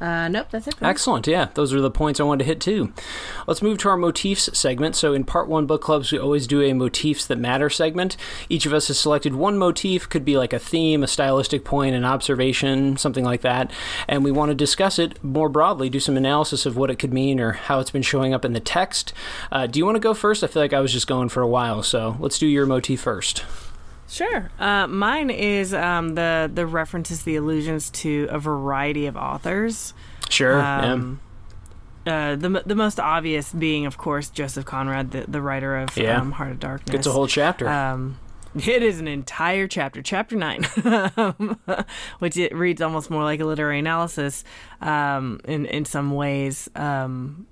S2: Uh, nope, that's it.
S1: Excellent. Yeah, those are the points I wanted to hit too. Let's move to our motifs segment. So, in part one book clubs, we always do a motifs that matter segment. Each of us has selected one motif, could be like a theme, a stylistic point, an observation, something like that. And we want to discuss it more broadly, do some analysis of what it could mean or how it's been showing up in the text. Uh, do you want to go first? I feel like I was just going for a while. So, let's do your motif first.
S2: Sure. Uh, mine is um, the the references, the allusions to a variety of authors.
S1: Sure.
S2: Um, uh, the the most obvious being, of course, Joseph Conrad, the, the writer of
S1: Yeah.
S2: um, Heart of Darkness.
S1: It's a whole chapter.
S2: Um, it is an entire chapter, chapter nine, (laughs) which it reads almost more like a literary analysis um, in in some ways, um,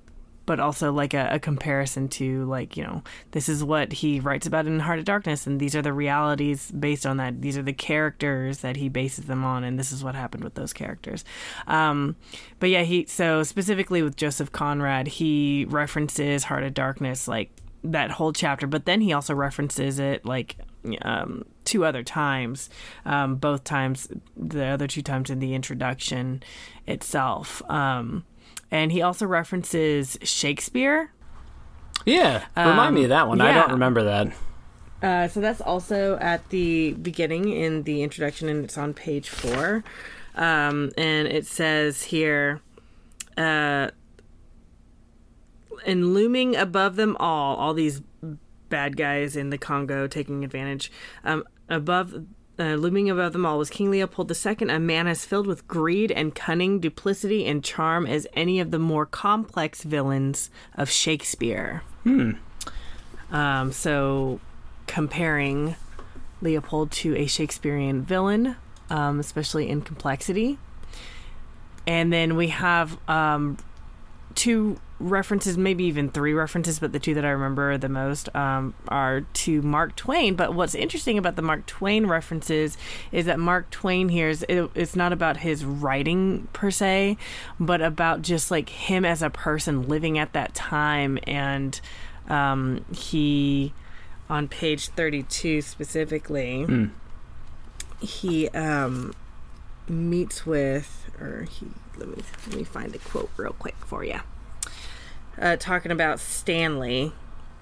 S2: but also like a, a comparison to like you know this is what he writes about in Heart of Darkness, and these are the realities based on that. These are the characters that he bases them on, and this is what happened with those characters. Um, but yeah, he so specifically with Joseph Conrad, he references Heart of Darkness like that whole chapter, but then he also references it like um, two other times, um, both times, the other two times in the introduction itself. Um, and he also references Shakespeare.
S1: yeah. Remind me of that one. I
S2: um,
S1: don't remember that.
S2: Uh, so that's also at the beginning in the introduction, and it's on page four. Um, and it says here, uh, and looming above them all, all these bad guys in the Congo taking advantage, um, above. Uh, looming above them all was King Leopold II, a man as filled with greed and cunning, duplicity and charm as any of the more complex villains of Shakespeare. Um, so comparing Leopold to a Shakespearean villain, um, especially in complexity. And then we have um, two references, maybe even three references, but the two that I remember the most um, are to Mark Twain. But what's interesting about the Mark Twain references is that Mark Twain here is it, it's not about his writing per se, but about just like him as a person living at that time. And um, he, on page 32 specifically, he um, meets with, or he, let me, let me find a quote real quick for you uh, talking about Stanley,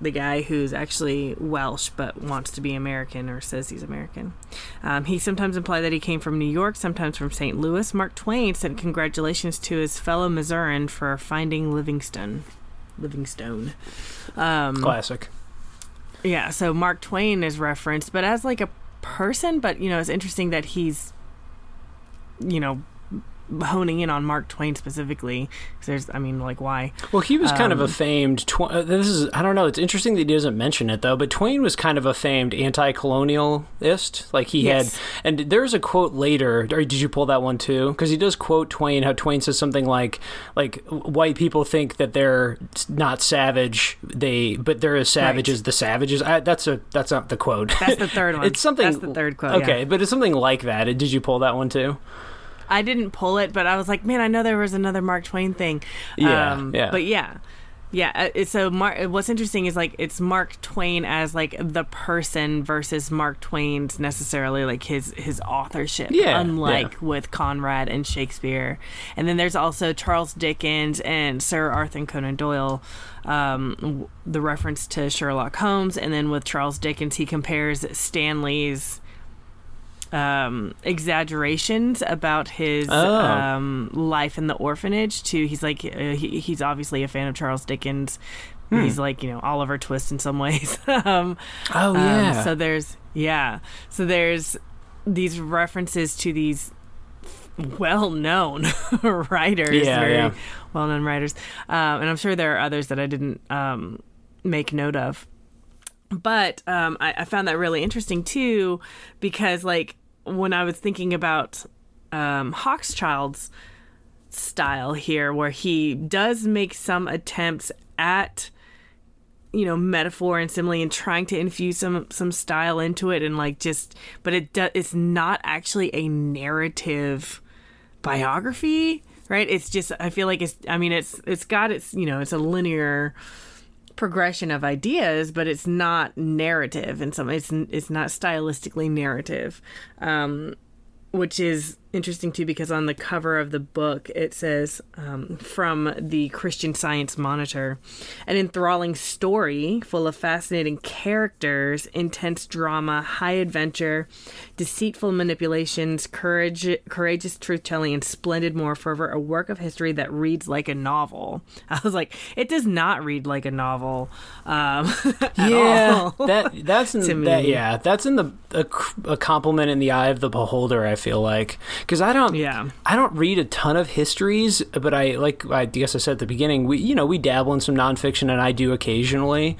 S2: the guy who's actually Welsh but wants to be American or says he's American. Um, he sometimes implied that he came from New York, sometimes from St. Louis. Mark Twain sent congratulations to his fellow Missourian for finding Livingston. Livingstone. Um,
S1: Classic.
S2: yeah, so Mark Twain is referenced, but as like a person, but you know, it's interesting that he's, you know, honing in on Mark Twain specifically because there's, I mean, like, why?
S1: Well, he was kind of a
S2: Um,
S1: famed. Tw- uh, this is I don't know. It's interesting that he doesn't mention it though. But Twain was kind of a famed anti-colonialist. Like he
S2: Yes.
S1: had, and there's a quote later. Or did you pull that one too? Because he does quote Twain. How Twain says something like, "Like white people think that they're not savage, they but they're as savage
S2: Right.
S1: as the savages." I, that's a that's not the quote.
S2: That's the third (laughs) one.
S1: it's something.
S2: That's the third quote.
S1: Okay,
S2: yeah.
S1: but it's something like that. Did you pull that one too?
S2: I didn't pull it, but I was like, man, I know there was another Mark Twain thing.
S1: Yeah, yeah.
S2: But yeah. Yeah, uh, so Mark, what's interesting is like it's Mark Twain as like the person versus Mark Twain's necessarily like his his authorship.
S1: Yeah,
S2: unlike
S1: yeah.
S2: with Conrad and Shakespeare, and then there's also Charles Dickens and Sir Arthur Conan Doyle. Um, the reference to Sherlock Holmes, and then with Charles Dickens, he compares Stanley's um, exaggerations about his
S1: Oh.
S2: um, life in the orphanage to he's like uh, he, he's obviously a fan of Charles Dickens.
S1: Hmm.
S2: He's like you know Oliver Twist in some (laughs) ways. um,
S1: Oh
S2: um,
S1: yeah.
S2: so there's yeah. So there's these references to these well-known (laughs) writers,
S1: Yeah,
S2: very
S1: yeah.
S2: well-known writers, um, and I'm sure there are others that I didn't um, make note of. But um, I, I found that really interesting too, because like when I was thinking about um, Hochschild's style here, where he does make some attempts at you know metaphor and simile and trying to infuse some some style into it and like just but it do, it's not actually a narrative biography right? It's just i feel like it's i mean it's it's got its you know it's a linear progression of ideas but it's not narrative in some it's it's not stylistically narrative um which is interesting too because on the cover of the book it says um, from the Christian Science Monitor, an enthralling story full of fascinating characters, intense drama, high adventure, deceitful manipulations, courage, courageous truth telling, and splendid moral fervor. A work of history that reads like a novel. (laughs) I was like, it does not read like a novel. Um, (laughs)
S1: yeah, that that's (laughs) in that, yeah that's in the a, a compliment in the eye of the beholder. I feel like because I don't
S2: yeah
S1: I don't read a ton of histories, but I like I guess I said at the beginning we you know we dabble in some nonfiction and I do occasionally,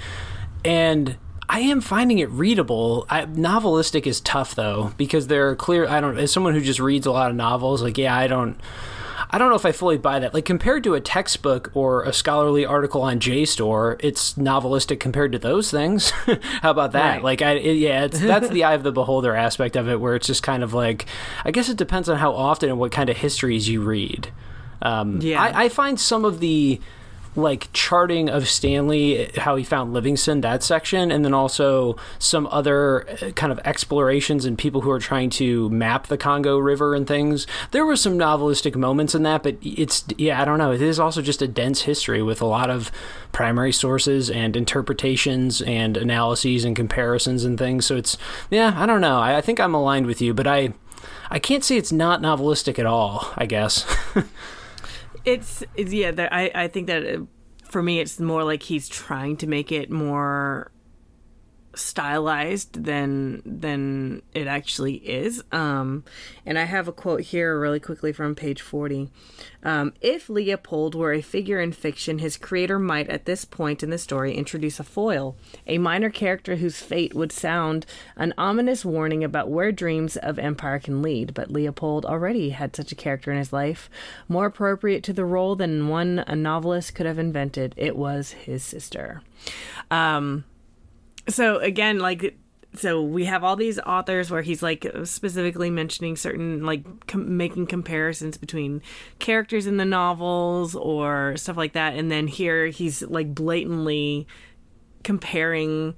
S1: and I am finding it readable. I, novelistic is tough though because there are clear. I don't as someone who just reads a lot of novels. Like yeah, I don't. I don't know if I fully buy that. Like compared to a textbook or a scholarly article on JSTOR, it's novelistic compared to those things. (laughs) How about that?
S2: Right.
S1: Like I it, yeah, it's that's the (laughs) eye of the beholder aspect of it where it's just kind of like I guess it depends on how often and what kind of histories you read. Um,
S2: Yeah.
S1: I, I find some of the like charting of Stanley, how he found Livingstone, that section, and then also some other uh, kind of explorations and people who are trying to map the Congo River and things. There were some novelistic moments in that, but it's, yeah, I don't know. It is also just a dense history with a lot of primary sources and interpretations and analyses and comparisons and things. So it's, yeah, I don't know. I, I think I'm aligned with you, but I. I can't say it's not novelistic at all, I guess. (laughs)
S2: It's, it's yeah. I I think that uh, for me, it's more like he's trying to make it more stylized than than it actually is. Um, and I have a quote here really quickly from page forty. Um, if Leopold were a figure in fiction, his creator might, at this point in the story, introduce a foil, a minor character whose fate would sound an ominous warning about where dreams of empire can lead. But Leopold already had such a character in his life, more appropriate to the role than one a novelist could have invented. It was his sister. Um, so again, like so we have all these authors where he's like specifically mentioning certain like com- making comparisons between characters in the novels or stuff like that. And then here he's like blatantly comparing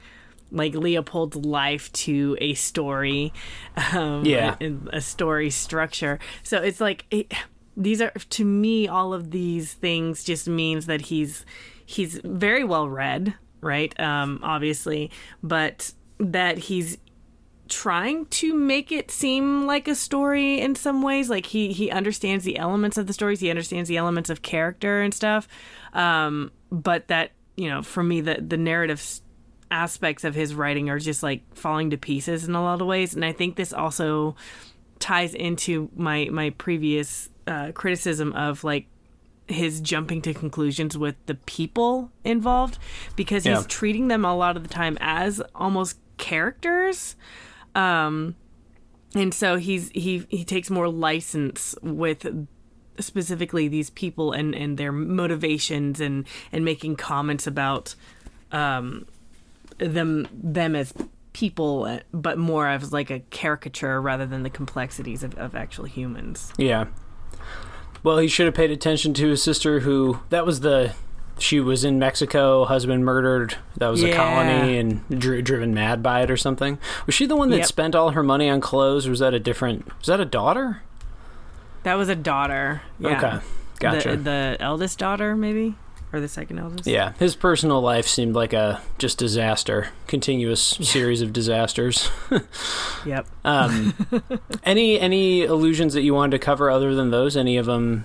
S2: like Leopold's life to a story um
S1: Yeah.
S2: and a story structure. So it's like it, these are to me all of these things just means that he's he's very well read right? Um obviously. But that he's trying to make it seem like a story in some ways. Like he he understands the elements of the stories. He understands the elements of character and stuff. Um but that you know for me the the narrative aspects of his writing are just like falling to pieces in a lot of ways. And i think this also ties into my my previous uh, criticism of like his jumping to conclusions with the people involved because he's
S1: Yeah.
S2: treating them a lot of the time as almost characters um and so he's he he takes more license with specifically these people and and their motivations and and making comments about um them them as people but more as like a caricature rather than the complexities of, of actual humans
S1: Yeah. Well, he should have paid attention to his sister, who that was the she was in Mexico, husband murdered. That was a colony and dri- driven mad by it or something. Was she the one that
S2: Yep.
S1: spent all her money on clothes? Or was that a different? Was that a daughter?
S2: that was a daughter yeah
S1: Okay, gotcha.
S2: the, the eldest daughter maybe or the second eldest
S1: yeah, his personal life seemed like a just disaster, continuous series of disasters. (laughs)
S2: yep
S1: Um, (laughs) any any illusions that you wanted to cover other than those? Any of them?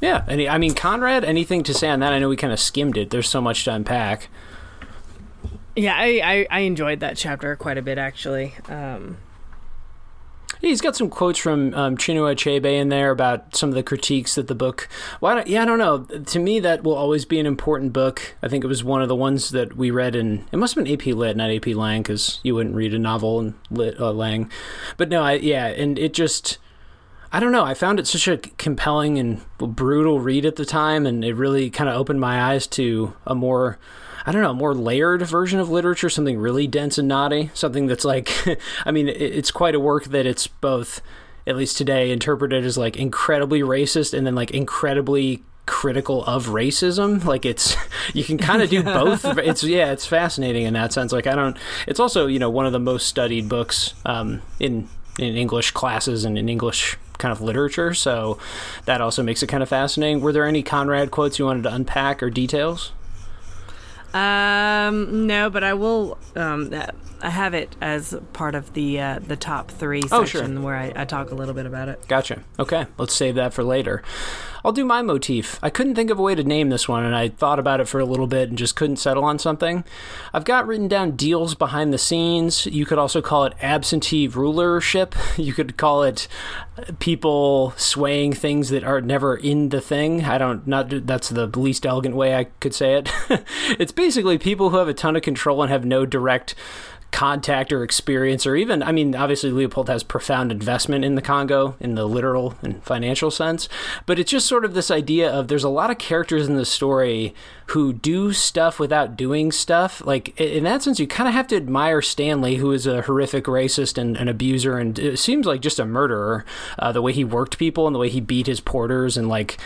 S1: Yeah. Any? I mean, Conrad. Anything to say on that? I know we kind of skimmed it. There's so much to unpack.
S2: yeah I, I i enjoyed that chapter quite a bit actually um
S1: He's got some quotes from um, Chinua Achebe in there about some of the critiques that the book. Why? Don't, yeah, I don't know. To me, that will always be an important book. I think it was one of the ones that we read in. It must have been AP Lit, not AP Lang, because you wouldn't read a novel in Lit uh, Lang. But no, I, yeah, and it just. I don't know. I found it such a compelling and brutal read at the time, and it really kind of opened my eyes to a more, I don't know, more layered version of literature, something really dense and knotty, something that's like, (laughs) I mean, it's quite a work that it's both, at least today, interpreted as like incredibly racist and then like incredibly critical of racism like it's (laughs) you can kind of do (laughs) both it's yeah it's fascinating in that sense like i don't it's also you know one of the most studied books um in in english classes and in english kind of literature. So that also makes it kind of fascinating. Were there any Conrad quotes you wanted to unpack or details?
S2: Um, no, but I will. Um, I have it as part of the uh, the top three section
S1: sure.
S2: where I, I talk a little bit about it.
S1: Gotcha. Okay, let's save that for later. I'll do my motif. I couldn't think of a way to name this one, and I thought about it for a little bit and just couldn't settle on something. I've got written down deals behind the scenes. You could also call it absentee rulership. (laughs) You could call it people swaying things that are never in the thing. I don't not that's the least elegant way I could say it. (laughs) it's basically people who have a ton of control and have no direct contact or experience or even I mean obviously Leopold has profound investment in the Congo in the literal and financial sense but it's just sort of this idea of there's a lot of characters in the story who do stuff without doing stuff like in that sense you kind of have to admire Stanley who is a horrific racist and an abuser and it seems like just a murderer uh, the way he worked people and the way he beat his porters and like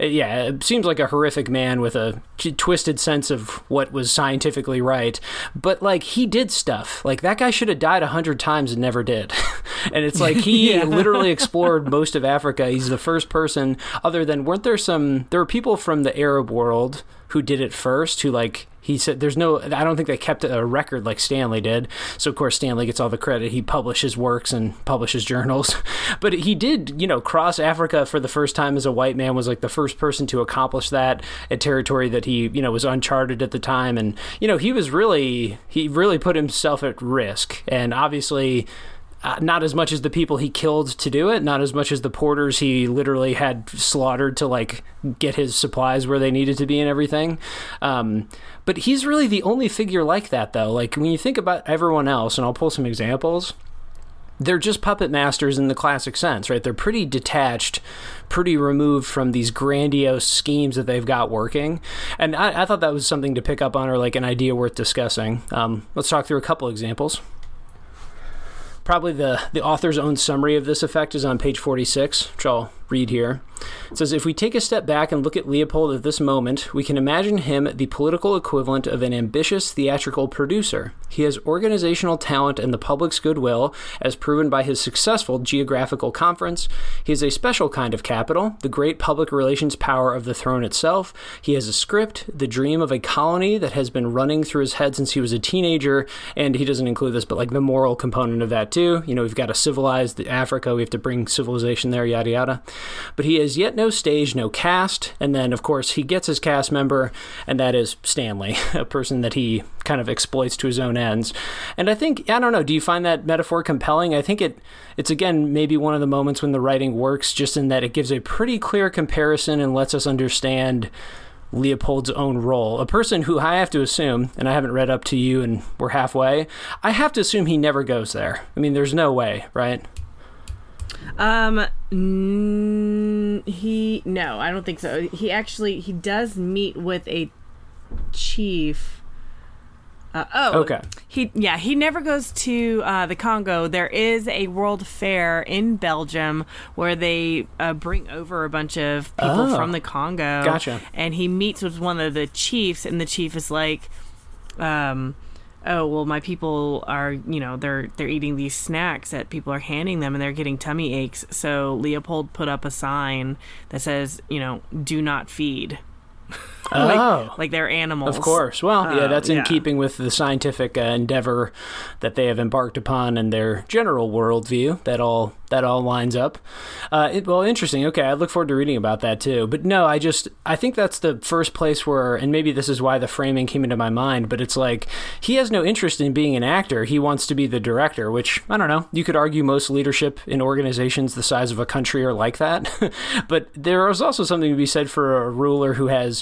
S1: yeah, it seems like a horrific man with a t- twisted sense of what was scientifically right. But like he did stuff. Like that guy should have died a hundred times and never did. (laughs) and it's like he (laughs)
S2: Yeah.
S1: literally explored most of Africa. He's the first person. Other than weren't there some? There were people from the Arab world who did it first. Who like he said there's no i don't think they kept a record like stanley did. So of course stanley gets all the credit. He publishes works and publishes journals. (laughs) But he did you know cross africa for the first time as a white man was like the first person to accomplish that a territory that he you know was uncharted at the time. And you know he was really he really put himself at risk. And obviously uh, not as much as the people he killed to do it, not as much as the porters he literally had slaughtered to like get his supplies where they needed to be and everything. Um, but he's really the only figure like that, though. Like when you think about everyone else, and I'll pull some examples. They're just puppet masters in the classic sense, right? They're pretty detached, pretty removed from these grandiose schemes that they've got working. And I, I thought that was something to pick up on or like an idea worth discussing. Um, let's talk through a couple examples probably the, the author's own summary of this effect is on page 46, which I'll read here. It says If we take a step back and look at Leopold at this moment, we can imagine him the political equivalent of an ambitious theatrical producer. He has organizational talent and the public's goodwill, as proven by his successful geographical conference. He has a special kind of capital, the great public relations power of the throne itself. He has a script, the dream of a colony that has been running through his head since he was a teenager, and he doesn't include this, but like the moral component of that too. You know, we've got to civilize Africa, we have to bring civilization there, yada yada. But he has yet no stage, no cast, and then of course he gets his cast member, and that is Stanley, (laughs) a person that he kind of exploits to his own ends. And I think I don't know, do you find that metaphor compelling? I think it it's again maybe one of the moments when the writing works just in that it gives a pretty clear comparison and lets us understand Leopold's own role. A person who I have to assume, and I haven't read up to you and we're halfway, I have to assume he never goes there. I mean, there's no way, right?
S2: Um, mm, he no, I don't think so. He actually he does meet with a chief. Uh, oh,
S1: Okay.
S2: He yeah, he never goes to uh, the Congo. There is a World Fair in Belgium where they uh, bring over a bunch of people
S1: Oh.
S2: from the Congo.
S1: Gotcha.
S2: And he meets with one of the chiefs, and the chief is like, um, "Oh well, my people are you know they're they're eating these snacks that people are handing them, and they're getting tummy aches. So Leopold put up a sign that says, you know, do not feed." (laughs) like,
S1: oh.
S2: like they're animals.
S1: Of course. Well, yeah,
S2: Uh,
S1: that's in
S2: yeah.
S1: keeping with the scientific uh, endeavor that they have embarked upon and their general worldview. That all that all lines up. Uh, it, well, interesting. Okay, I look forward to reading about that too. But no, I just I think that's the first place where, and maybe this is why the framing came into my mind. But it's like he has no interest in being an actor. He wants to be the director. Which I don't know. You could argue most leadership in organizations the size of a country are like that. (laughs) but there is also something to be said for a ruler who has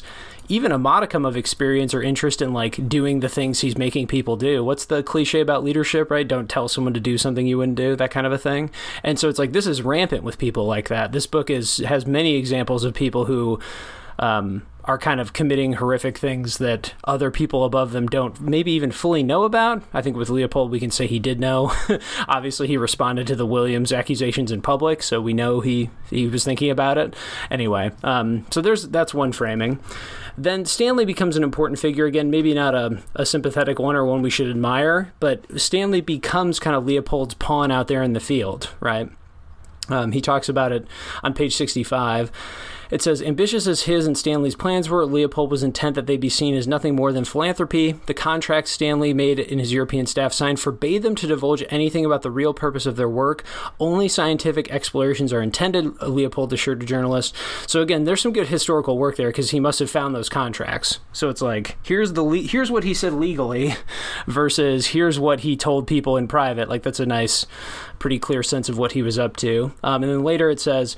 S1: even a modicum of experience or interest in like doing the things he's making people do. What's the cliche about leadership, right? Don't tell someone to do something you wouldn't do, that kind of a thing. And so it's like this is rampant with people like that. This book is has many examples of people who um, are kind of committing horrific things that other people above them don't maybe even fully know about. I think with Leopold, we can say he did know. (laughs) Obviously, he responded to the Williams accusations in public, so we know he he was thinking about it. Anyway, um, so there's that's one framing. Then Stanley becomes an important figure again, maybe not a, a sympathetic one or one we should admire, but Stanley becomes kind of Leopold's pawn out there in the field, right? Um, he talks about it on page 65. It says, ambitious as his and Stanley's plans were, Leopold was intent that they be seen as nothing more than philanthropy. The contracts Stanley made and his European staff signed forbade them to divulge anything about the real purpose of their work. Only scientific explorations are intended, Leopold assured a journalist. So again, there's some good historical work there because he must have found those contracts. So it's like, here's the le- here's what he said legally (laughs) versus here's what he told people in private. Like that's a nice, pretty clear sense of what he was up to. Um, and then later it says,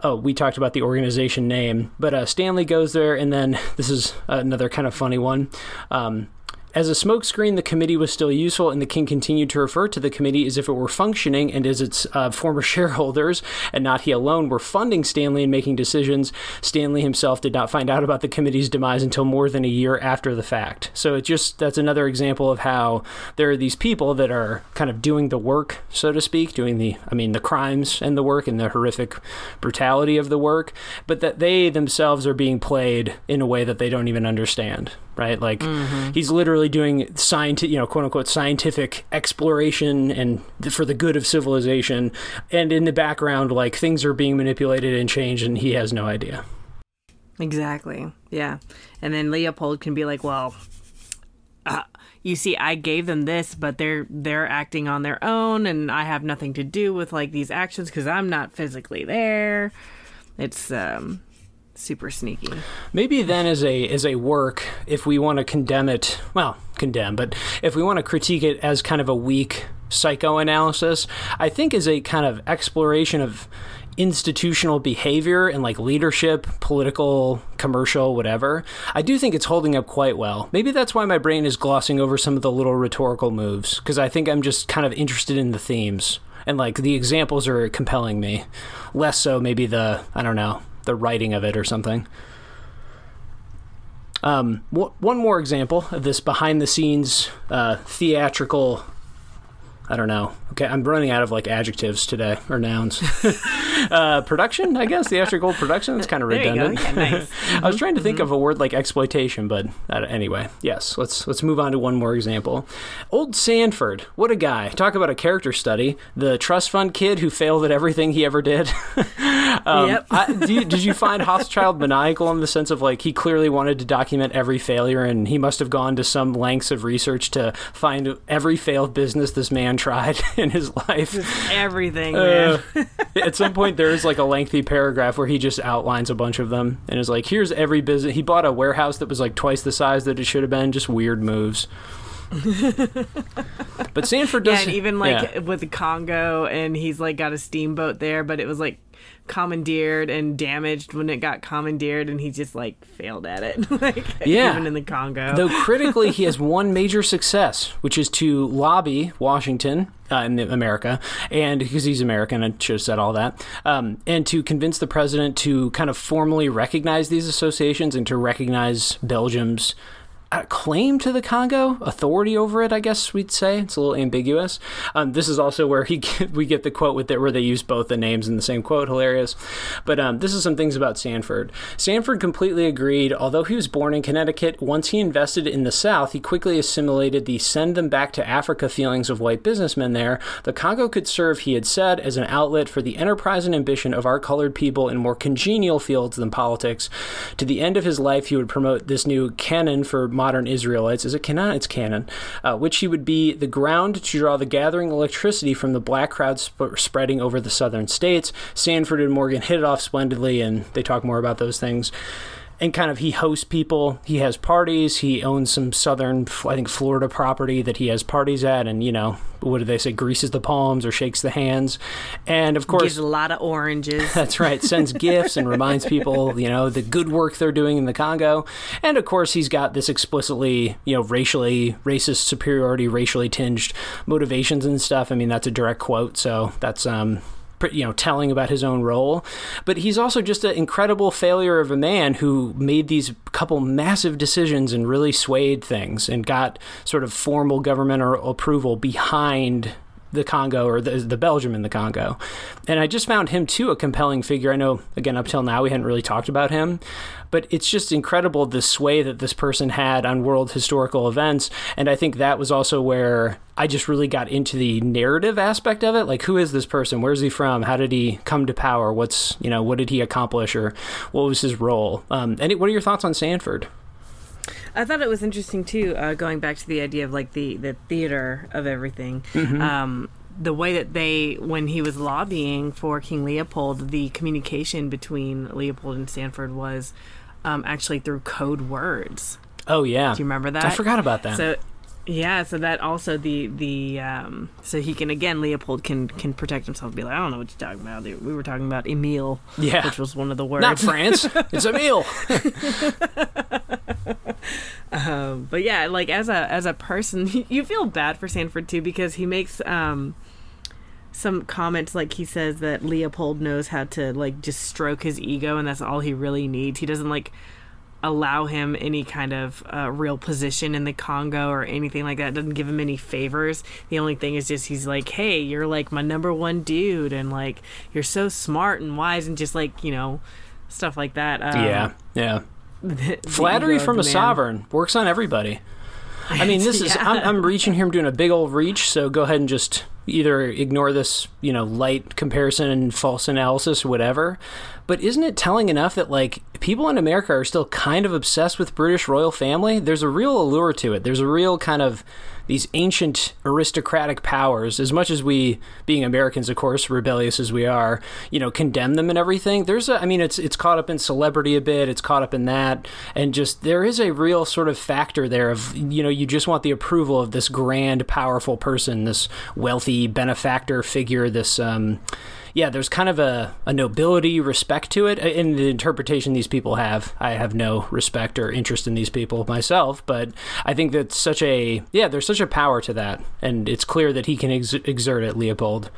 S1: oh, we talked about the organization name, but uh, Stanley goes there, and then (laughs) this is another kind of funny one. Um, as a smokescreen, the committee was still useful, and the king continued to refer to the committee as if it were functioning and as its uh, former (laughs) shareholders, and not he alone, were funding Stanley and making decisions. Stanley himself did not find out about the committee's demise until more than a year after the fact. So it just that's another example of how there are these people that are kind of doing the work, so to speak, doing the I mean the crimes and the work and the horrific brutality of the work, but that they themselves are being played in a way that they don't even understand right? Like mm-hmm. he's literally doing scientific, you know, quote unquote scientific exploration and for the good of civilization, and in the background, like things are being manipulated and changed, and he has no idea.
S2: Exactly. Yeah, and then Leopold can be like, well. Uh, you see i gave them this but they're they're acting on their own and i have nothing to do with like these actions because i'm not physically there it's um super sneaky.
S1: Maybe then as a as a work, if we want to condemn it, well, condemn, but if we want to critique it as kind of a weak psychoanalysis, I think is a kind of exploration of institutional behavior and like leadership, political, commercial, whatever, I do think it's holding up quite well. Maybe that's why my brain is glossing over some of the little rhetorical moves because I think I'm just kind of interested in the themes and like the examples are compelling me. Less so maybe the I don't know, the writing of it or something. Um, w- one more example of this behind the scenes uh, theatrical I don't know. Okay, I'm running out of like adjectives today or nouns. (laughs) uh, production, I guess. The after gold production. It's kind of redundant. Yeah, nice. (laughs) I was trying to think mm-hmm. of a word like exploitation, but uh, anyway, yes. Let's let's move on to one more example. Old Sanford, what a guy! Talk about a character study. The trust fund kid who failed at everything he ever did. (laughs) um, yep. I, you, did you find Hochschild maniacal in the sense of like he clearly wanted to document every failure, and he must have gone to some lengths of research to find every failed business this man tried (laughs) in his life.
S2: Just everything, uh, (laughs)
S1: at some point, there's like a lengthy paragraph where he just outlines a bunch of them and is like, here's every business. He bought a warehouse that was like twice the size that it should have been, just weird moves. (laughs) but Sanford does.
S2: Yeah, and even like yeah. with Congo, and he's like got a steamboat there, but it was like commandeered and damaged when it got commandeered and he just like failed at it (laughs) like yeah. even in the congo.
S1: Though critically he has (laughs) one major success which is to lobby washington uh, in america and because he's american i should have said all that um, and to convince the president to kind of formally recognize these associations and to recognize belgium's claim to the Congo, authority over it. I guess we'd say it's a little ambiguous. Um, this is also where he (laughs) we get the quote with it where they use both the names in the same quote. Hilarious. But um, this is some things about Sanford. Sanford completely agreed. Although he was born in Connecticut, once he invested in the South, he quickly assimilated the send them back to Africa feelings of white businessmen there. The Congo could serve, he had said, as an outlet for the enterprise and ambition of our colored people in more congenial fields than politics. To the end of his life, he would promote this new canon for modern Israelites. Is it canon? It's canon. Uh, which he would be the ground to draw the gathering electricity from the black crowd sp- spreading over the southern states. Sanford and Morgan hit it off splendidly, and they talk more about those things and kind of he hosts people. He has parties. He owns some southern, I think, Florida property that he has parties at, and you know, what do they say? Greases the palms or shakes the hands, and of course,
S2: gives a lot of oranges. (laughs)
S1: That's right. Sends (laughs) gifts and reminds people, you know, the good work they're doing in the Congo, and of course, he's got this explicitly, you know, racially racist superiority, racially tinged motivations and stuff. I mean, that's a direct quote, so that's um you know telling about his own role. But he's also just an incredible failure of a man who made these couple massive decisions and really swayed things and got sort of formal governmental approval behind the Congo or the, the Belgium in the Congo. And I just found him too a compelling figure. I know, again, up till now we hadn't really talked about him, but it's just incredible the sway that this person had on world historical events. And I think that was also where I just really got into the narrative aspect of it. Like, who is this person? Where's he from? How did he come to power? What's, you know, what did he accomplish or what was his role? Um, and what are your thoughts on Sanford?
S2: I thought it was interesting too, uh, going back to the idea of like the the theater of everything. Mm-hmm. Um, the way that they, when he was lobbying for King Leopold, the communication between Leopold and Sanford was um, actually through code words.
S1: Oh yeah,
S2: do you remember that?
S1: I forgot about that.
S2: So yeah, so that also the the um, so he can again Leopold can can protect himself. Be like, I don't know what you're talking about. We were talking about Emile,
S1: yeah,
S2: which was one of the words.
S1: Not France, it's Emile. (laughs) (laughs) (laughs)
S2: um, but yeah, like as a as a person, (laughs) you feel bad for Sanford too because he makes um, some comments like he says that Leopold knows how to like just stroke his ego and that's all he really needs. He doesn't like allow him any kind of uh, real position in the Congo or anything like that. Doesn't give him any favors. The only thing is just he's like, hey, you're like my number one dude, and like you're so smart and wise, and just like you know stuff like that.
S1: Um, yeah, yeah. (laughs) The, Flattery the from a man. sovereign works on everybody. I (laughs) mean, this is I'm, I'm reaching here. I'm doing a big old reach, so go ahead and just either ignore this, you know, light comparison and false analysis or whatever. But isn't it telling enough that like people in America are still kind of obsessed with British royal family? There's a real allure to it. There's a real kind of these ancient aristocratic powers, as much as we, being Americans, of course, rebellious as we are, you know, condemn them and everything. There's a, I mean, it's it's caught up in celebrity a bit. It's caught up in that, and just there is a real sort of factor there of you know you just want the approval of this grand, powerful person, this wealthy benefactor figure, this. Um, yeah, there's kind of a, a nobility, respect to it. In the interpretation these people have, I have no respect or interest in these people myself, but I think that's such a, yeah, there's such a power to that. And it's clear that he can ex- exert it, Leopold.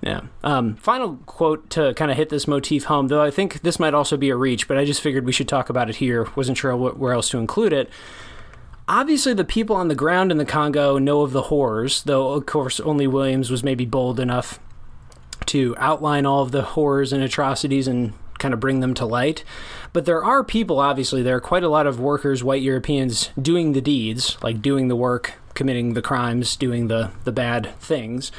S1: Yeah. Um, final quote to kind of hit this motif home, though I think this might also be a reach, but I just figured we should talk about it here. Wasn't sure where else to include it. Obviously, the people on the ground in the Congo know of the horrors, though, of course, only Williams was maybe bold enough to outline all of the horrors and atrocities and kind of bring them to light. But there are people, obviously, there are quite a lot of workers, white Europeans, doing the deeds, like doing the work, committing the crimes, doing the, the bad things.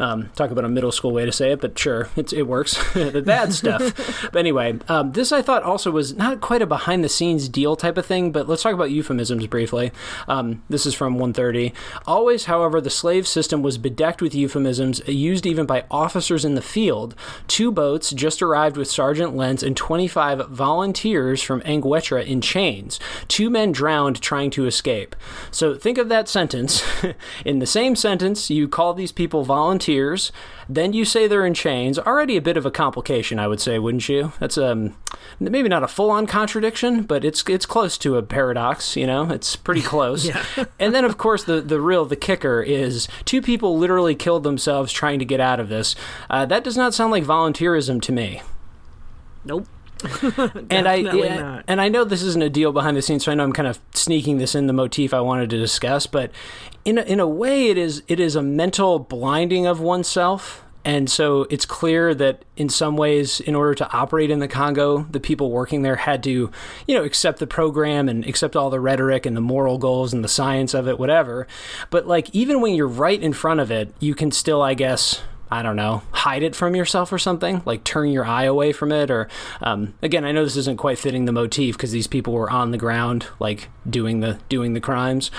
S1: Um, talk about a middle school way to say it, but sure, (laughs) it works. (laughs) the bad stuff. (laughs) but anyway, um, this I thought also was not quite a behind the scenes deal type of thing, but let's talk about euphemisms briefly. Um, this is from 130. Always, however, the slave system was bedecked with euphemisms used even by officers in the field. Two boats just arrived with Sergeant Lentz and 25 volunteers from Anguetra in chains. Two men drowned trying to escape. So think of that sentence. in the same sentence, you call these people volunteers volunteers, then you say they're in chains. Already a bit of a complication, I would say, wouldn't you? That's um maybe not a full-on contradiction, but it's it's close to a paradox. You know, it's pretty (laughs) close.
S2: yeah. (laughs)
S1: and then, of course, the the real the kicker is two people literally killed themselves trying to get out of this. Uh, that does not sound like volunteerism to me.
S2: Nope. (laughs)
S1: and I yeah, and I know this isn't a deal behind the scenes, so I know I'm kind of sneaking this in the motif I wanted to discuss. But in a, in a way, it is it is a mental blinding of oneself. And so it's clear that in some ways, in order to operate in the Congo, the people working there had to, you know, accept the program and accept all the rhetoric and the moral goals and the science of it, whatever. But like, even when you're right in front of it, you can still, I guess, I don't know, hide it from yourself or something, like turn your eye away from it. Or, um, again, I know this isn't quite fitting the motif because these people were on the ground, like doing the doing the crimes,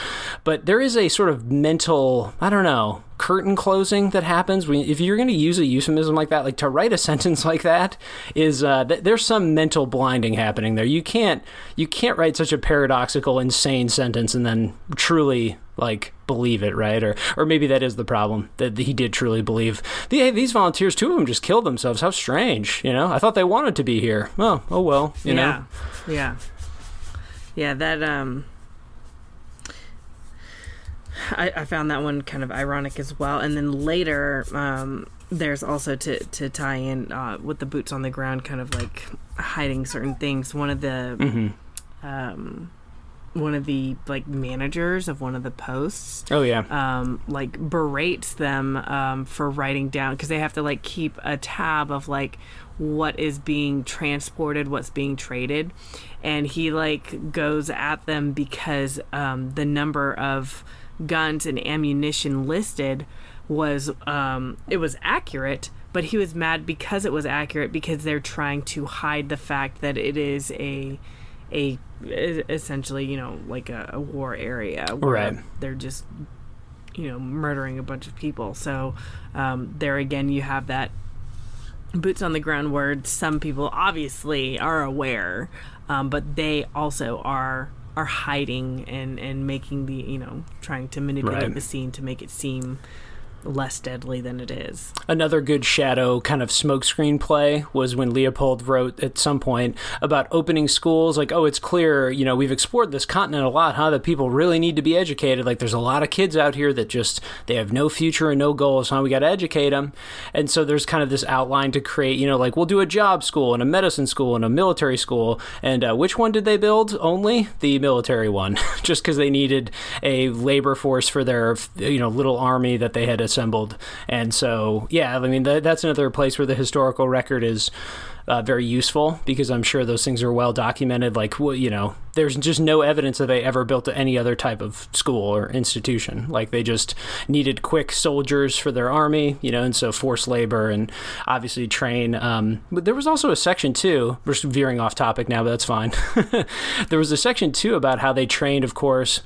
S1: but there is a sort of mental, I don't know, curtain closing that happens when if you're going to use a euphemism like that like to write a (laughs) sentence like that is uh, th- there's some mental blinding happening there. You can't you can't write such a paradoxical insane sentence and then truly like believe it right? Or or maybe that is the problem that he did truly believe. The, hey, these volunteers two of them just killed themselves. How strange you know? I thought they wanted to be here. Oh oh well you
S2: yeah.
S1: know?
S2: Yeah. Yeah that um I, I, found that one kind of ironic as well. And then later, um, there's also to, to tie in uh, with the boots on the ground, kind of like hiding certain things. One of the mm-hmm. um, one of the like managers of one of the posts
S1: Oh yeah.
S2: um, like berates them um, for writing down because they have to like keep a tab of like what is being transported, what's being traded, and he like goes at them because um, the number of guns and ammunition listed was um, it was accurate. But he was mad because it was accurate because they're trying to hide the fact that it is a a essentially you know like a, a war area where
S1: Right.
S2: they're just you know murdering a bunch of people so um, there again you have that boots on the ground where some people obviously are aware um, but they also are are hiding and and making the you know trying to manipulate
S1: Right.
S2: the scene to make it seem less deadly than it is
S1: Another good shadow kind of smokescreen play was when Leopold wrote at some point about opening schools. Like, oh, it's clear, you know, we've explored this continent a lot, huh? That people really need to be educated. Like, there's a lot of kids out here that just they have no future and no goals, huh? We got to educate them. And so there's kind of this outline to create, you know, like we'll do a job school and a medicine school and a military school. And uh, which one did they build? Only the military one, (laughs) just because they needed a labor force for their, you know, little army that they had assembled. And so, yeah, I mean, that, that's another place where the historical record is uh, very useful because I'm sure those things are well documented. Like, well, you know, there's just no evidence that they ever built any other type of school or institution. Like, they just needed quick soldiers for their army, you know, and so forced labor and obviously train. Um, but there was also a section too. We're veering off topic now, but that's fine. (laughs) there was a section too about how they trained, of course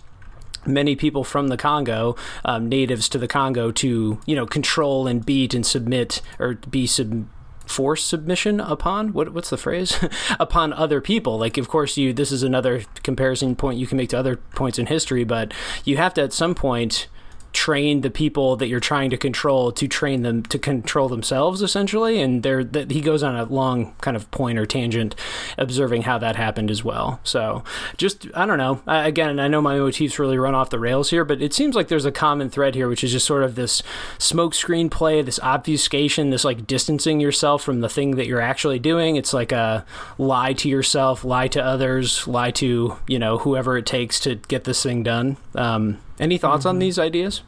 S1: many people from the Congo, um, natives to the Congo, to you know control and beat and submit or be sub force submission upon what what's the phrase? (laughs) Upon other people. Like of course you this is another comparison point you can make to other points in history but you have to at some point train the people that you're trying to control to train them to control themselves essentially. And there that he goes on a long kind of point or tangent observing how that happened as well. So just i don't know. I, again i know my motifs really run off the rails here but it seems like there's a common thread here which is just sort of this smoke screen play this obfuscation this like distancing yourself from the thing that you're actually doing. It's like a lie to yourself lie to others lie to you know whoever it takes to get this thing done. Um, any thoughts on these ideas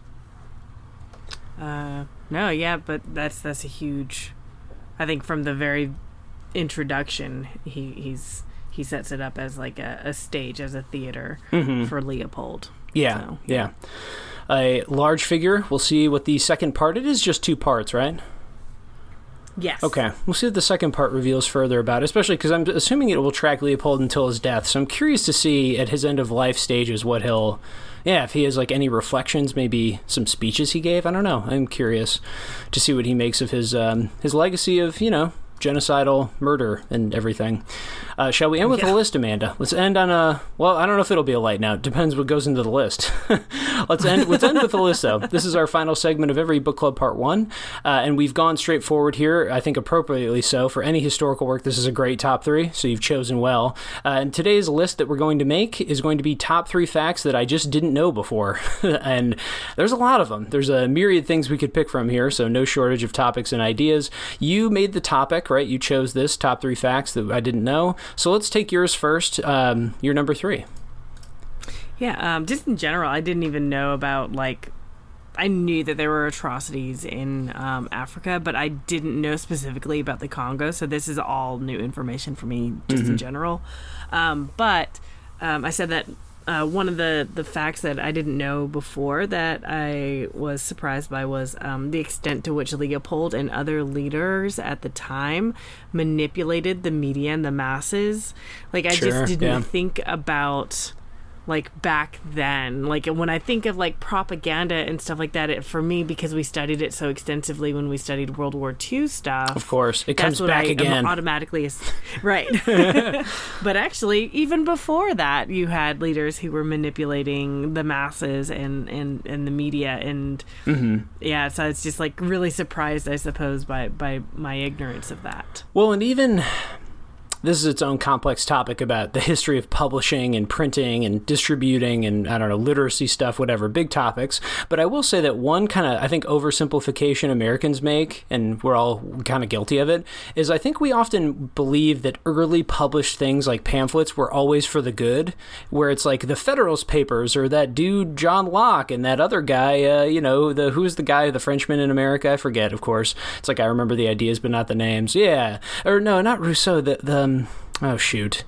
S2: Uh, no, yeah, but that's that's a huge. I think from the very introduction, he he's he sets it up as like a, a stage, as a theater
S1: mm-hmm.
S2: for Leopold.
S1: Yeah,
S2: So,
S1: yeah. A large figure. We'll see what the second part. It is just two parts, right?
S2: Yes.
S1: Okay. We'll see what the second part reveals further about, it, especially because I'm assuming it will track Leopold until his death. So I'm curious to see at his end of life stages what he'll. Yeah, if he has like any reflections, maybe some speeches he gave. I don't know. I'm curious to see what he makes of his um, his legacy of you know genocidal murder and everything. Uh, shall we end with
S2: Yeah.
S1: a list, Amanda? Let's end on a. Well, I don't know if it'll be a light now. It depends what goes into the list. (laughs) let's end. Let's end with a list, though. This is our final segment of every book club part one, uh, and we've gone straight forward here. I think appropriately so for any historical work. This is a great top three, so you've chosen well. Uh, and today's list that we're going to make is going to be top three facts that I just didn't know before, (laughs) and there's a lot of them. There's a myriad things we could pick from here, so no shortage of topics and ideas. You made the topic, right? You chose this top three facts that I didn't know. So let's take yours first. Um, your number three.
S2: Yeah. Um, just in general, I didn't even know about like. I knew that there were atrocities in um, Africa, but I didn't know specifically about the Congo. So this is all new information for me, just in general. Um, but um, I said that uh, one of the, the facts that I didn't know before that I was surprised by was um, the extent to which Leopold and other leaders at the time manipulated the media and the masses. Like, I
S1: Sure,
S2: just didn't
S1: yeah.
S2: think about like back then. Like when i think of like propaganda and stuff like that it, for me because we studied it so extensively when we studied world war ii stuff
S1: Of course, it comes back
S2: I
S1: again.
S2: automatically (laughs) right. (laughs) But actually even before that you had leaders who were manipulating the masses and and, and the media and
S1: hmm
S2: yeah so it's just like really surprised i suppose by by my ignorance of that.
S1: Well, and even this is its own complex topic about the history of publishing and printing and distributing and I don't know literacy stuff, whatever big topics. But I will say that one kind of I think oversimplification Americans make, and we're all kind of guilty of it, is I think we often believe that early published things like pamphlets were always for the good, where it's like the Federalist Papers or that dude John Locke and that other guy, uh, you know, the who's the guy, the Frenchman in America? I forget, of course. It's like I remember the ideas, but not the names. Yeah, or no, not Rousseau. The the um, oh shoot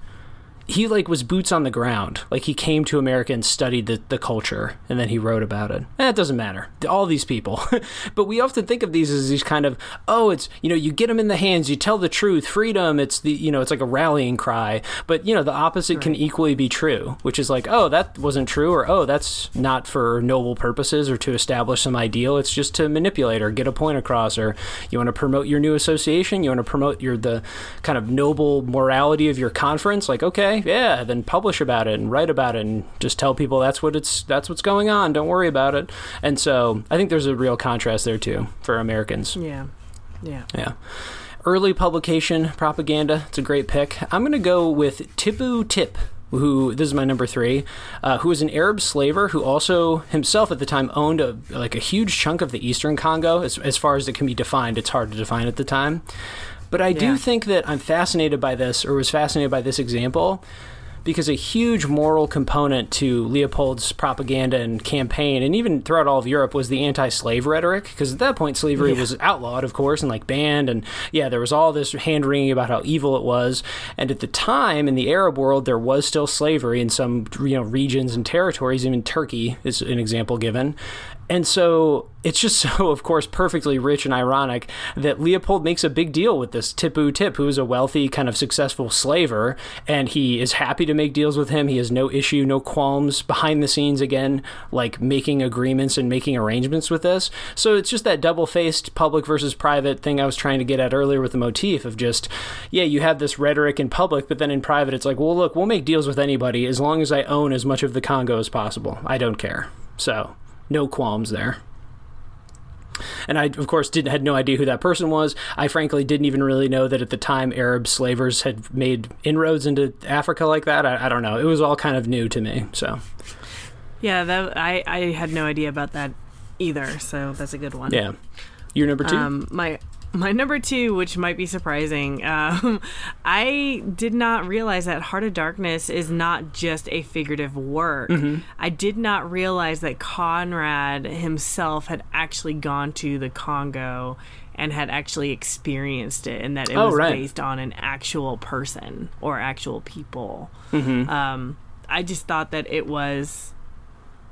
S1: he like was boots on the ground. Like he came to America and studied the, the culture and then he wrote about it. Eh, it doesn't matter. All these people. (laughs) but we often think of these as these kind of, oh, it's, you know, you get them in the hands, you tell the truth, freedom, it's the, you know, it's like a rallying cry. But, you know, the opposite right. can equally be true, which is like, oh, that wasn't true or, oh, that's not for noble purposes or to establish some ideal. It's just to manipulate or get a point across or you want to promote your new association, you want to promote your, the kind of noble morality of your conference. Like, okay, yeah, then publish about it and write about it and just tell people that's what it's that's what's going on. Don't worry about it. And so I think there's a real contrast there too for Americans.
S2: Yeah, yeah,
S1: yeah. Early publication propaganda. It's a great pick. I'm going to go with Tipu Tip who this is my number three, uh, who was an Arab slaver who also himself at the time owned a like a huge chunk of the Eastern Congo. As, as far as it can be defined, it's hard to define at the time. But I do think that I'm fascinated by this, or was fascinated by this example, because a huge moral component to Leopold's propaganda and campaign, and even throughout all of Europe, was the anti-slave rhetoric. Because at that point, slavery yeah. was outlawed, of course, and like banned, and yeah, there was all this hand wringing about how evil it was. And at the time, in the Arab world, there was still slavery in some you know regions and territories. Even Turkey is an example given. And so it's just (laughs) so, of course, perfectly rich and ironic that Leopold makes a big deal with this Tipu Tip, who is a wealthy, kind of successful slaver, and he is happy to make deals with him. He has no issue, no qualms behind the scenes again, like making agreements and making arrangements with this. So it's just that double faced public versus private thing I was trying to get at earlier with the motif of just, yeah, you have this rhetoric in public, but then in private, it's like, well, look, we'll make deals with anybody as long as I own as much of the Congo as possible. I don't care. So no qualms there. And I, of course, didn't had no idea who that person was. I frankly didn't even really know that at the time Arab slavers had made inroads into Africa like that. I, I don't know. It was all kind of new to me. So,
S2: yeah, that I I had no idea about that either. So that's a good one.
S1: Yeah, you're number two.
S2: Um, my my number two, which might be surprising, um, (laughs) I did not realize that Heart of Darkness is not just a figurative work. Mm-hmm. I did not realize that Conrad himself had actually gone to the Congo and had actually experienced it, and that it oh, was right. based on an actual person or actual people. Mm-hmm. Um, I just thought that it was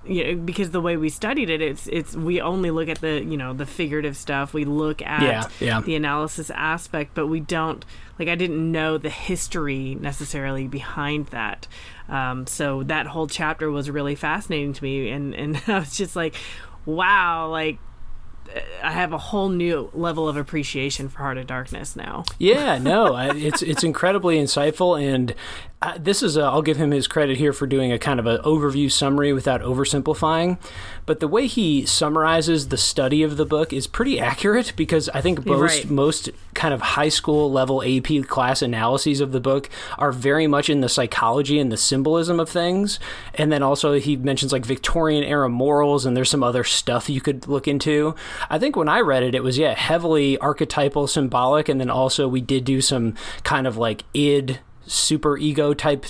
S2: you know, because the way we studied it, it's it's we only look at the you know the figurative stuff. We look at
S1: yeah, yeah.
S2: the analysis aspect, but we don't like I didn't know the history necessarily behind that. Um, so that whole chapter was really fascinating to me, and and (laughs) I was just like, wow, like I have a whole new level of appreciation for Heart of Darkness now.
S1: Yeah, no, it's it's incredibly insightful, and uh, this is i will give him his credit here for doing a kind of an overview summary without oversimplifying. But the way he summarizes the study of the book is pretty accurate because I think most right. most kind of high school level AP class analyses of the book are very much in the psychology and the symbolism of things. And then also he mentions like Victorian era morals and there's some other stuff you could look into. I think when I read it, it was yeah heavily archetypal, symbolic, and then also we did do some kind of like id super ego type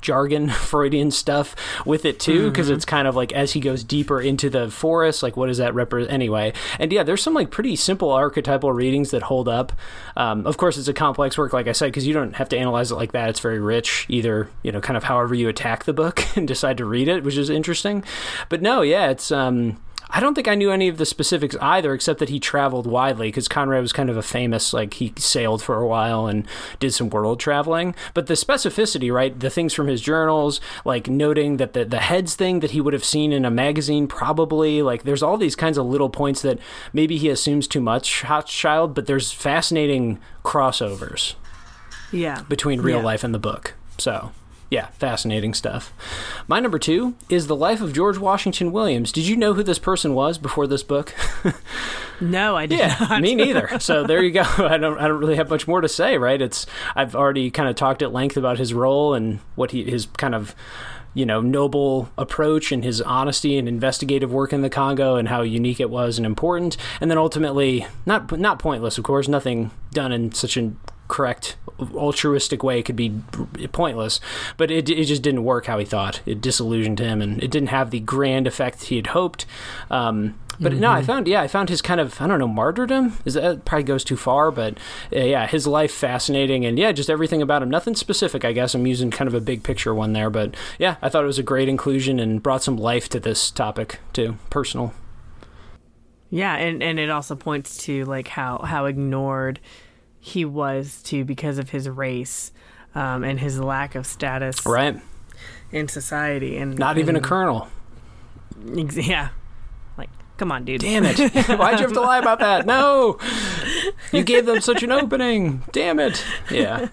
S1: jargon (laughs) freudian stuff with it too because mm-hmm. it's kind of like as he goes deeper into the forest like what does that represent anyway. And yeah there's some like pretty simple archetypal readings that hold up. Um, of course it's a complex work like i said because you don't have to analyze it like that. It's very rich either you know kind of however you attack the book (laughs) and decide to read it which is interesting. But no yeah it's um I don't think I knew any of the specifics either, except that he traveled widely because Conrad was kind of a famous, like he sailed for a while and did some world traveling. But the specificity, right? The things from his journals, like noting that the, the heads thing that he would have seen in a magazine, probably, like there's all these kinds of little points that maybe he assumes too much, Hochschild, but there's fascinating crossovers.
S2: Yeah.
S1: Between real yeah. life and the book. So. Yeah, fascinating stuff. My number two is the life of George Washington Williams. Did you know who this person was before this book? (laughs)
S2: no, I did
S1: yeah,
S2: not.
S1: me neither. (laughs) So there you go. I don't, I don't really have much more to say, right? It's I've already kind of talked at length about his role and what he his kind of you know noble approach and his honesty and investigative work in the Congo and how unique it was and important, and then ultimately not not pointless, of course. Nothing done in such a correct altruistic way could be pointless but it, it just didn't work how he thought it disillusioned him and it didn't have the grand effect he had hoped um, but mm-hmm. no, I found yeah, I found his kind of I don't know martyrdom. Is that probably goes too far, but uh, yeah, his life fascinating and yeah, just everything about him. Nothing specific, I guess. I'm using kind of a big picture one there, but yeah, I thought it was a great inclusion and brought some life to this topic too, personal.
S2: Yeah, and and it also points to like how how ignored he was to because of his race um, and his lack of status
S1: right.
S2: in society and
S1: not
S2: and,
S1: even a colonel.
S2: Yeah. Like come on dude.
S1: Damn it. (laughs) Why'd you have to lie about that? No. You gave them such an opening. Damn it. Yeah.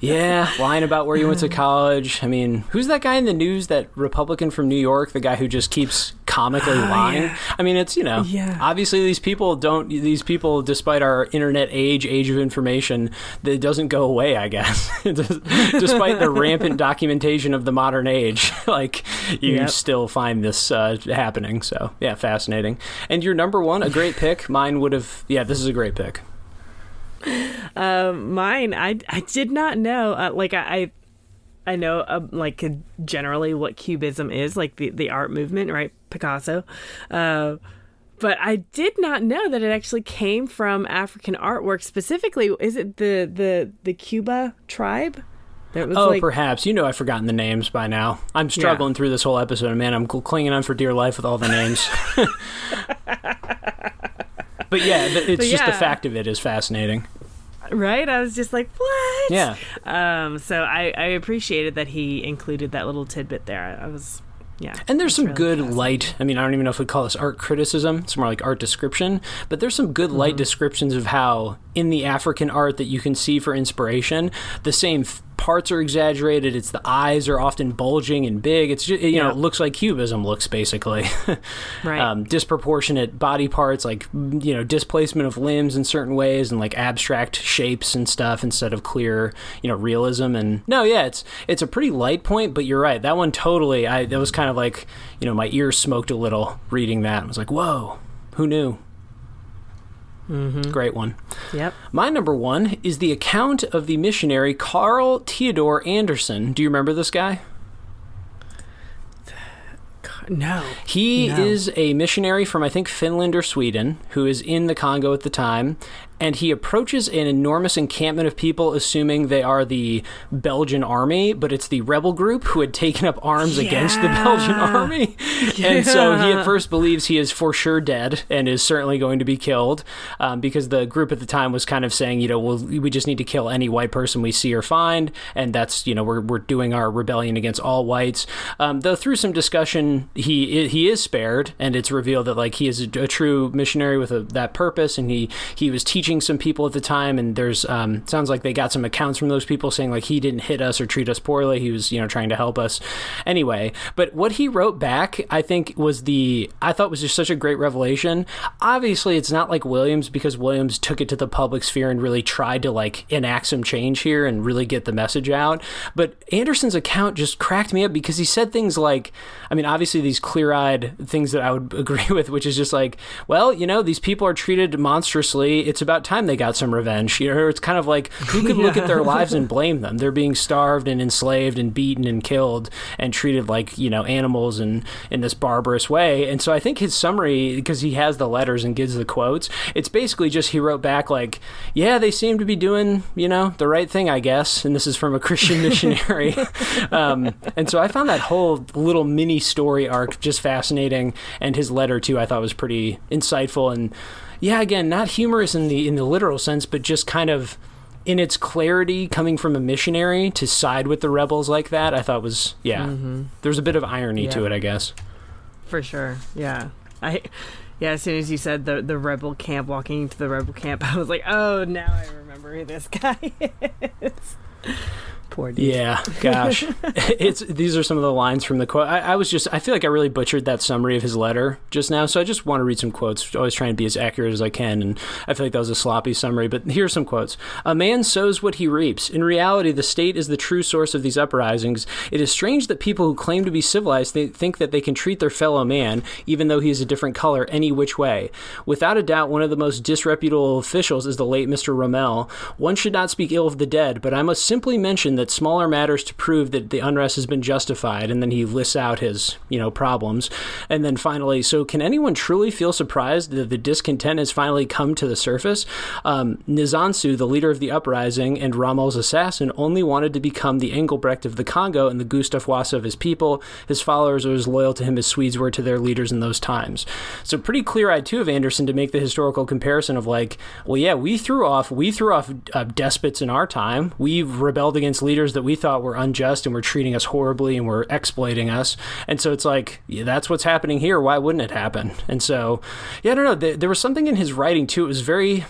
S1: Yeah lying about where you went to college. I mean who's that guy in the news that republican from new york the guy who just keeps comically oh, lying. Yeah. I mean, it's you know,
S2: yeah.
S1: obviously these people don't. These people, despite our internet age, age of information, that doesn't go away. I guess, (laughs) despite the rampant documentation of the modern age, (laughs) like you yep. still find this uh, happening. So yeah, fascinating. And your number one, a great pick. Mine would have. Yeah, this is a great pick.
S2: Um, mine, I I did not know. Uh, like I, I I know uh, like generally what cubism is, like the the art movement, right? Picasso. Uh, but I did not know that it actually came from African artwork. Specifically, is it the the the Kuba tribe?
S1: oh, like... perhaps. You know, I've forgotten the names by now. I'm struggling yeah. through this whole episode, man. I'm clinging on for dear life with all the names. (laughs) (laughs) but yeah, it's but just yeah. the fact of it is fascinating
S2: right? I was just like, what?
S1: Yeah.
S2: Um, so I, I appreciated that he included that little tidbit there. I was yeah.
S1: And there's some really good light. I mean, I don't even know if we call this art criticism. It's more like art description. But there's some good light mm-hmm. descriptions of how, in the African art that you can see for inspiration, the same parts are exaggerated. It's the eyes are often bulging and big. It's just, you yeah. know, it looks like cubism looks basically. (laughs)
S2: right.
S1: Um, disproportionate body parts, like, you know, displacement of limbs in certain ways and like abstract shapes and stuff instead of clear, you know, realism. And no, yeah, it's, it's a pretty light point, but you're right. That one totally, I, that was kind of like, you know, my ears smoked a little reading that. I was like, whoa, who knew?
S2: Mm-hmm.
S1: Great one.
S2: Yep.
S1: My number one is the account of the missionary Carl Theodor Anderson. Do you remember this guy?
S2: No.
S1: He
S2: no.
S1: is a missionary from, I think, Finland or Sweden, who is in the Congo at the time and he approaches an enormous encampment of people, assuming they are the Belgian army, but it's the rebel group who had taken up arms yeah. against the Belgian (laughs) army. Yeah. And so he at first believes he is for sure dead and is certainly going to be killed um, because the group at the time was kind of saying, you know, well, we just need to kill any white person we see or find. And that's, you know, we're, we're doing our rebellion against all whites. Um, though through some discussion, he he is spared, and it's revealed that like he is a, a true missionary with a, that purpose, and he he was teaching some people at the time, and there's um, sounds like they got some accounts from those people saying like he didn't hit us or treat us poorly. He was you know trying to help us anyway. But what he wrote back, I think, was the I thought was just such a great revelation. Obviously, it's not like Williams because Williams took it to the public sphere and really tried to like enact some change here and really get the message out. But Anderson's account just cracked me up because he said things like, I mean, obviously these clear-eyed things that I would (laughs) agree with, which is just like, well, you know, these people are treated monstrously. It's about time they got some revenge. You know, it's kind of like who could yeah. look at their (laughs) lives and blame them? They're being starved and enslaved and beaten and killed and treated like you know animals and in this barbarous way. And so I think his summary, because he has the letters and gives the quotes, it's basically just he wrote back like, yeah, they seem to be doing you know the right thing, I guess. And this is from a Christian (laughs) missionary. um, and so I found that whole little mini story arc just fascinating, and his letter too I thought was pretty insightful and yeah, again, not humorous in the in the literal sense, but just kind of in its clarity coming from a missionary to side with the rebels like that, I thought was yeah. Mm-hmm. There's a bit of irony yeah. to it, I guess.
S2: For sure. Yeah. I yeah, as soon as you said the the rebel camp walking into the rebel camp, (laughs) I was like, "Oh, now I remember who this guy (laughs) is." Poor dude.
S1: Yeah, gosh, (laughs) (laughs) it's these are some of the lines from the quote. I, I, was just I feel like I really butchered that summary of his letter just now, so I just want to read some quotes. Always trying to be as accurate as I can, and I feel like that was a sloppy summary. But here's some quotes: "A man sows what he reaps. In reality, the state is the true source of these uprisings. It is strange that people who claim to be civilized they think that they can treat their fellow man, even though he is a different color, any which way. Without a doubt, one of the most disreputable officials is the late Mr. Rommel. One should not speak ill of the dead, but I must simply mention." That smaller matters to prove that the unrest has been justified, and then he lists out his, you know, problems. And then finally, so can anyone truly feel surprised that the discontent has finally come to the surface? Um, Nzanzu, the leader of the uprising and Rommel's assassin, only wanted to become the Engelbrekt of the Congo and the Gustav Wasa of his people. His followers were as loyal to him as Swedes were to their leaders in those times. So pretty clear-eyed too of Anderson to make the historical comparison of like, well, yeah, we threw off we threw off uh, despots in our time. We rebelled against leaders that we thought were unjust and were treating us horribly and were exploiting us. And so it's like, yeah, that's what's happening here. Why wouldn't it happen? And so, yeah, I don't know. There, there was something in his writing too. It was very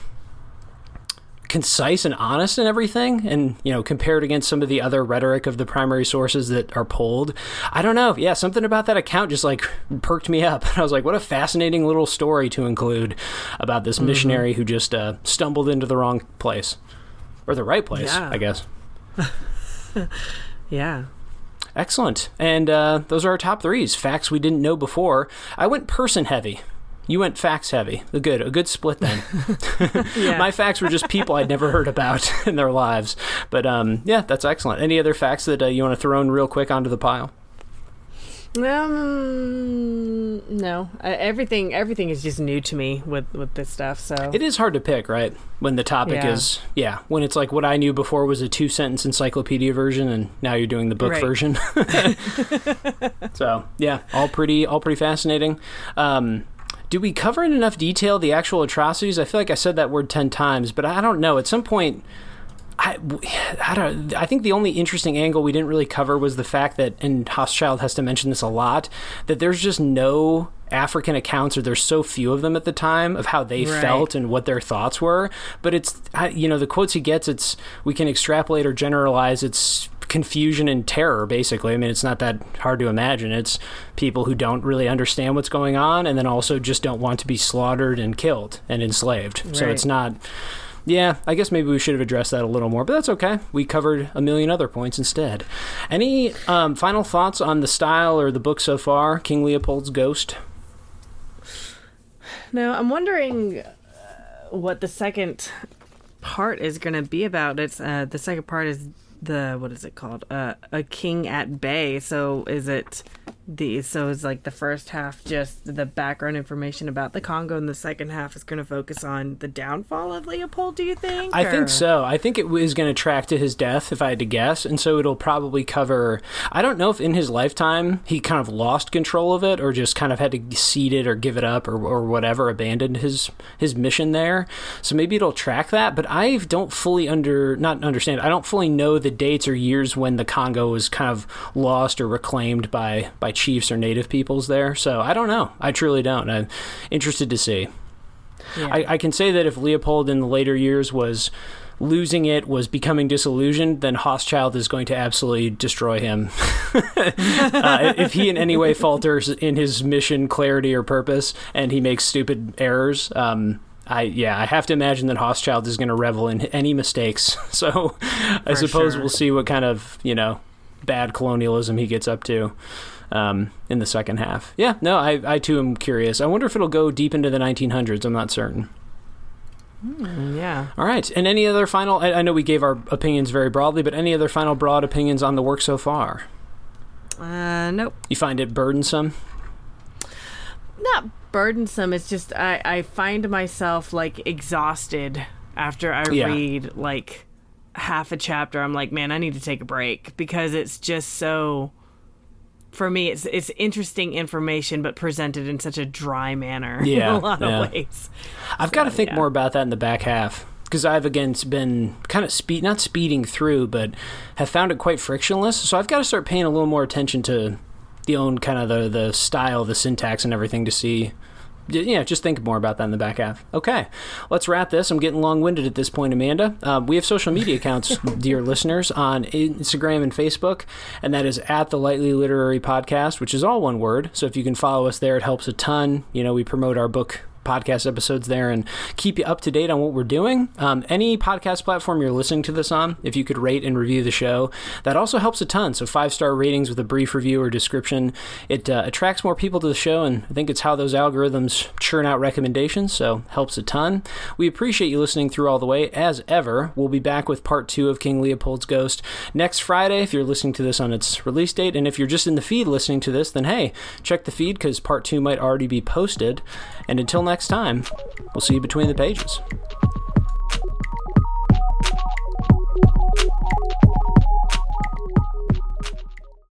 S1: concise and honest and everything and you know compared against some of the other rhetoric of the primary sources that are pulled i don't know yeah something about that account just like perked me up and (laughs) i was like what a fascinating little story to include about this mm-hmm. missionary who just uh, stumbled into the wrong place or the right place yeah. i guess (laughs)
S2: yeah.
S1: Excellent. And uh, those are our top threes. Facts we didn't know before. I went person heavy. You went facts heavy. A good, a good split then. (laughs) (laughs) My facts were just people I'd never heard about in their lives. But um, yeah, that's excellent. Any other facts that uh, you want to throw in real quick onto the pile?
S2: Um, no. Uh, everything everything is just new to me with with this stuff. So
S1: it is hard to pick, right? When the topic yeah. is yeah, when it's like what I knew before was a two sentence encyclopedia version, and now you're doing the book right. version. (laughs) so yeah, all pretty all pretty fascinating. Um, do we cover in enough detail the actual atrocities? I feel like I said that word ten times, but I don't know. At some point I, (sighs) I don't. I think the only interesting angle we didn't really cover was the fact that, and Hochschild has to mention this a lot, that there's just no African accounts, or there's so few of them at the time of how they right. felt and what their thoughts were. But it's, you know, the quotes he gets, it's we can extrapolate or generalize. It's confusion and terror, basically. I mean, it's not that hard to imagine. It's people who don't really understand what's going on, and then also just don't want to be slaughtered and killed and enslaved. Right. So it's not yeah, I guess maybe we should have addressed that a little more, but that's okay. We covered a million other points instead. Any um, final thoughts on the style or the book so far, King Leopold's Ghost?
S2: No, I'm wondering uh, what the second part is going to be about. It's uh, the second part is the what is it called? Uh, a king at bay. So is it the so it's like the first half just the background information about the Congo, and the second half is going to focus on the downfall of Leopold. Do you think?
S1: I or? think so. I think it is going to track to his death, if I had to guess, and so it'll probably cover. I don't know if in his lifetime he kind of lost control of it, or just kind of had to cede it, or give it up, or, or whatever, abandoned his his mission there. So maybe it'll track that, but I don't fully under not understand. I don't fully know the dates or years when the Congo was kind of lost or reclaimed by by chiefs or native peoples there. So I don't know. I truly don't. I'm interested to see. Yeah. I, I can say that if Leopold in the later years was losing it, was becoming disillusioned, then Hochschild is going to absolutely destroy him. (laughs) uh, if he in any way falters in his mission, clarity, or purpose, and he makes stupid errors, um, I yeah, I have to imagine that Hochschild is going to revel in any mistakes. (laughs) So I suppose sure. we'll see what kind of you know bad colonialism he gets up to um, in the second half. Yeah, no, I, I too am curious. I wonder if it'll go deep into the 1900s. I'm not certain.
S2: Mm, yeah.
S1: All right. And any other final? I, I, know we gave our opinions very broadly, but any other final broad opinions on the work so far?
S2: Uh, nope.
S1: You find it burdensome?
S2: Not burdensome. It's just I I find myself like exhausted after I yeah. read like half a chapter. I'm like, man, I need to take a break because it's just so for me it's it's interesting information but presented in such a dry manner (laughs) yeah, in a lot yeah. of ways.
S1: I've so, got to think yeah. more about that in the back half because I've again been kind of speed not speeding through but have found it quite frictionless. So I've got to start paying a little more attention to the own kind of the the style, the syntax and everything to see yeah, just think more about that in the back half. Okay, let's wrap this. I'm getting long winded at this point, Amanda. Uh, we have social media accounts, (laughs) dear listeners, on Instagram and Facebook, and that is at the Lightly Literary Podcast, which is all one word. So if you can follow us there, it helps a ton. You know, we promote our book podcast episodes there and keep you up to date on what we're doing. Um, any podcast platform you're listening to this on, if you could rate and review the show, that also helps a ton. So five star ratings with a brief review or description, it uh, attracts more people to the show, and I think it's how those algorithms churn out recommendations. So helps a ton. We appreciate you listening through all the way. As ever, we'll be back with part two of King Leopold's Ghost next Friday. If you're listening to this on its release date, and if you're just in the feed listening to this, then hey, check the feed because part two might already be posted. And until next time, we'll see you between the pages.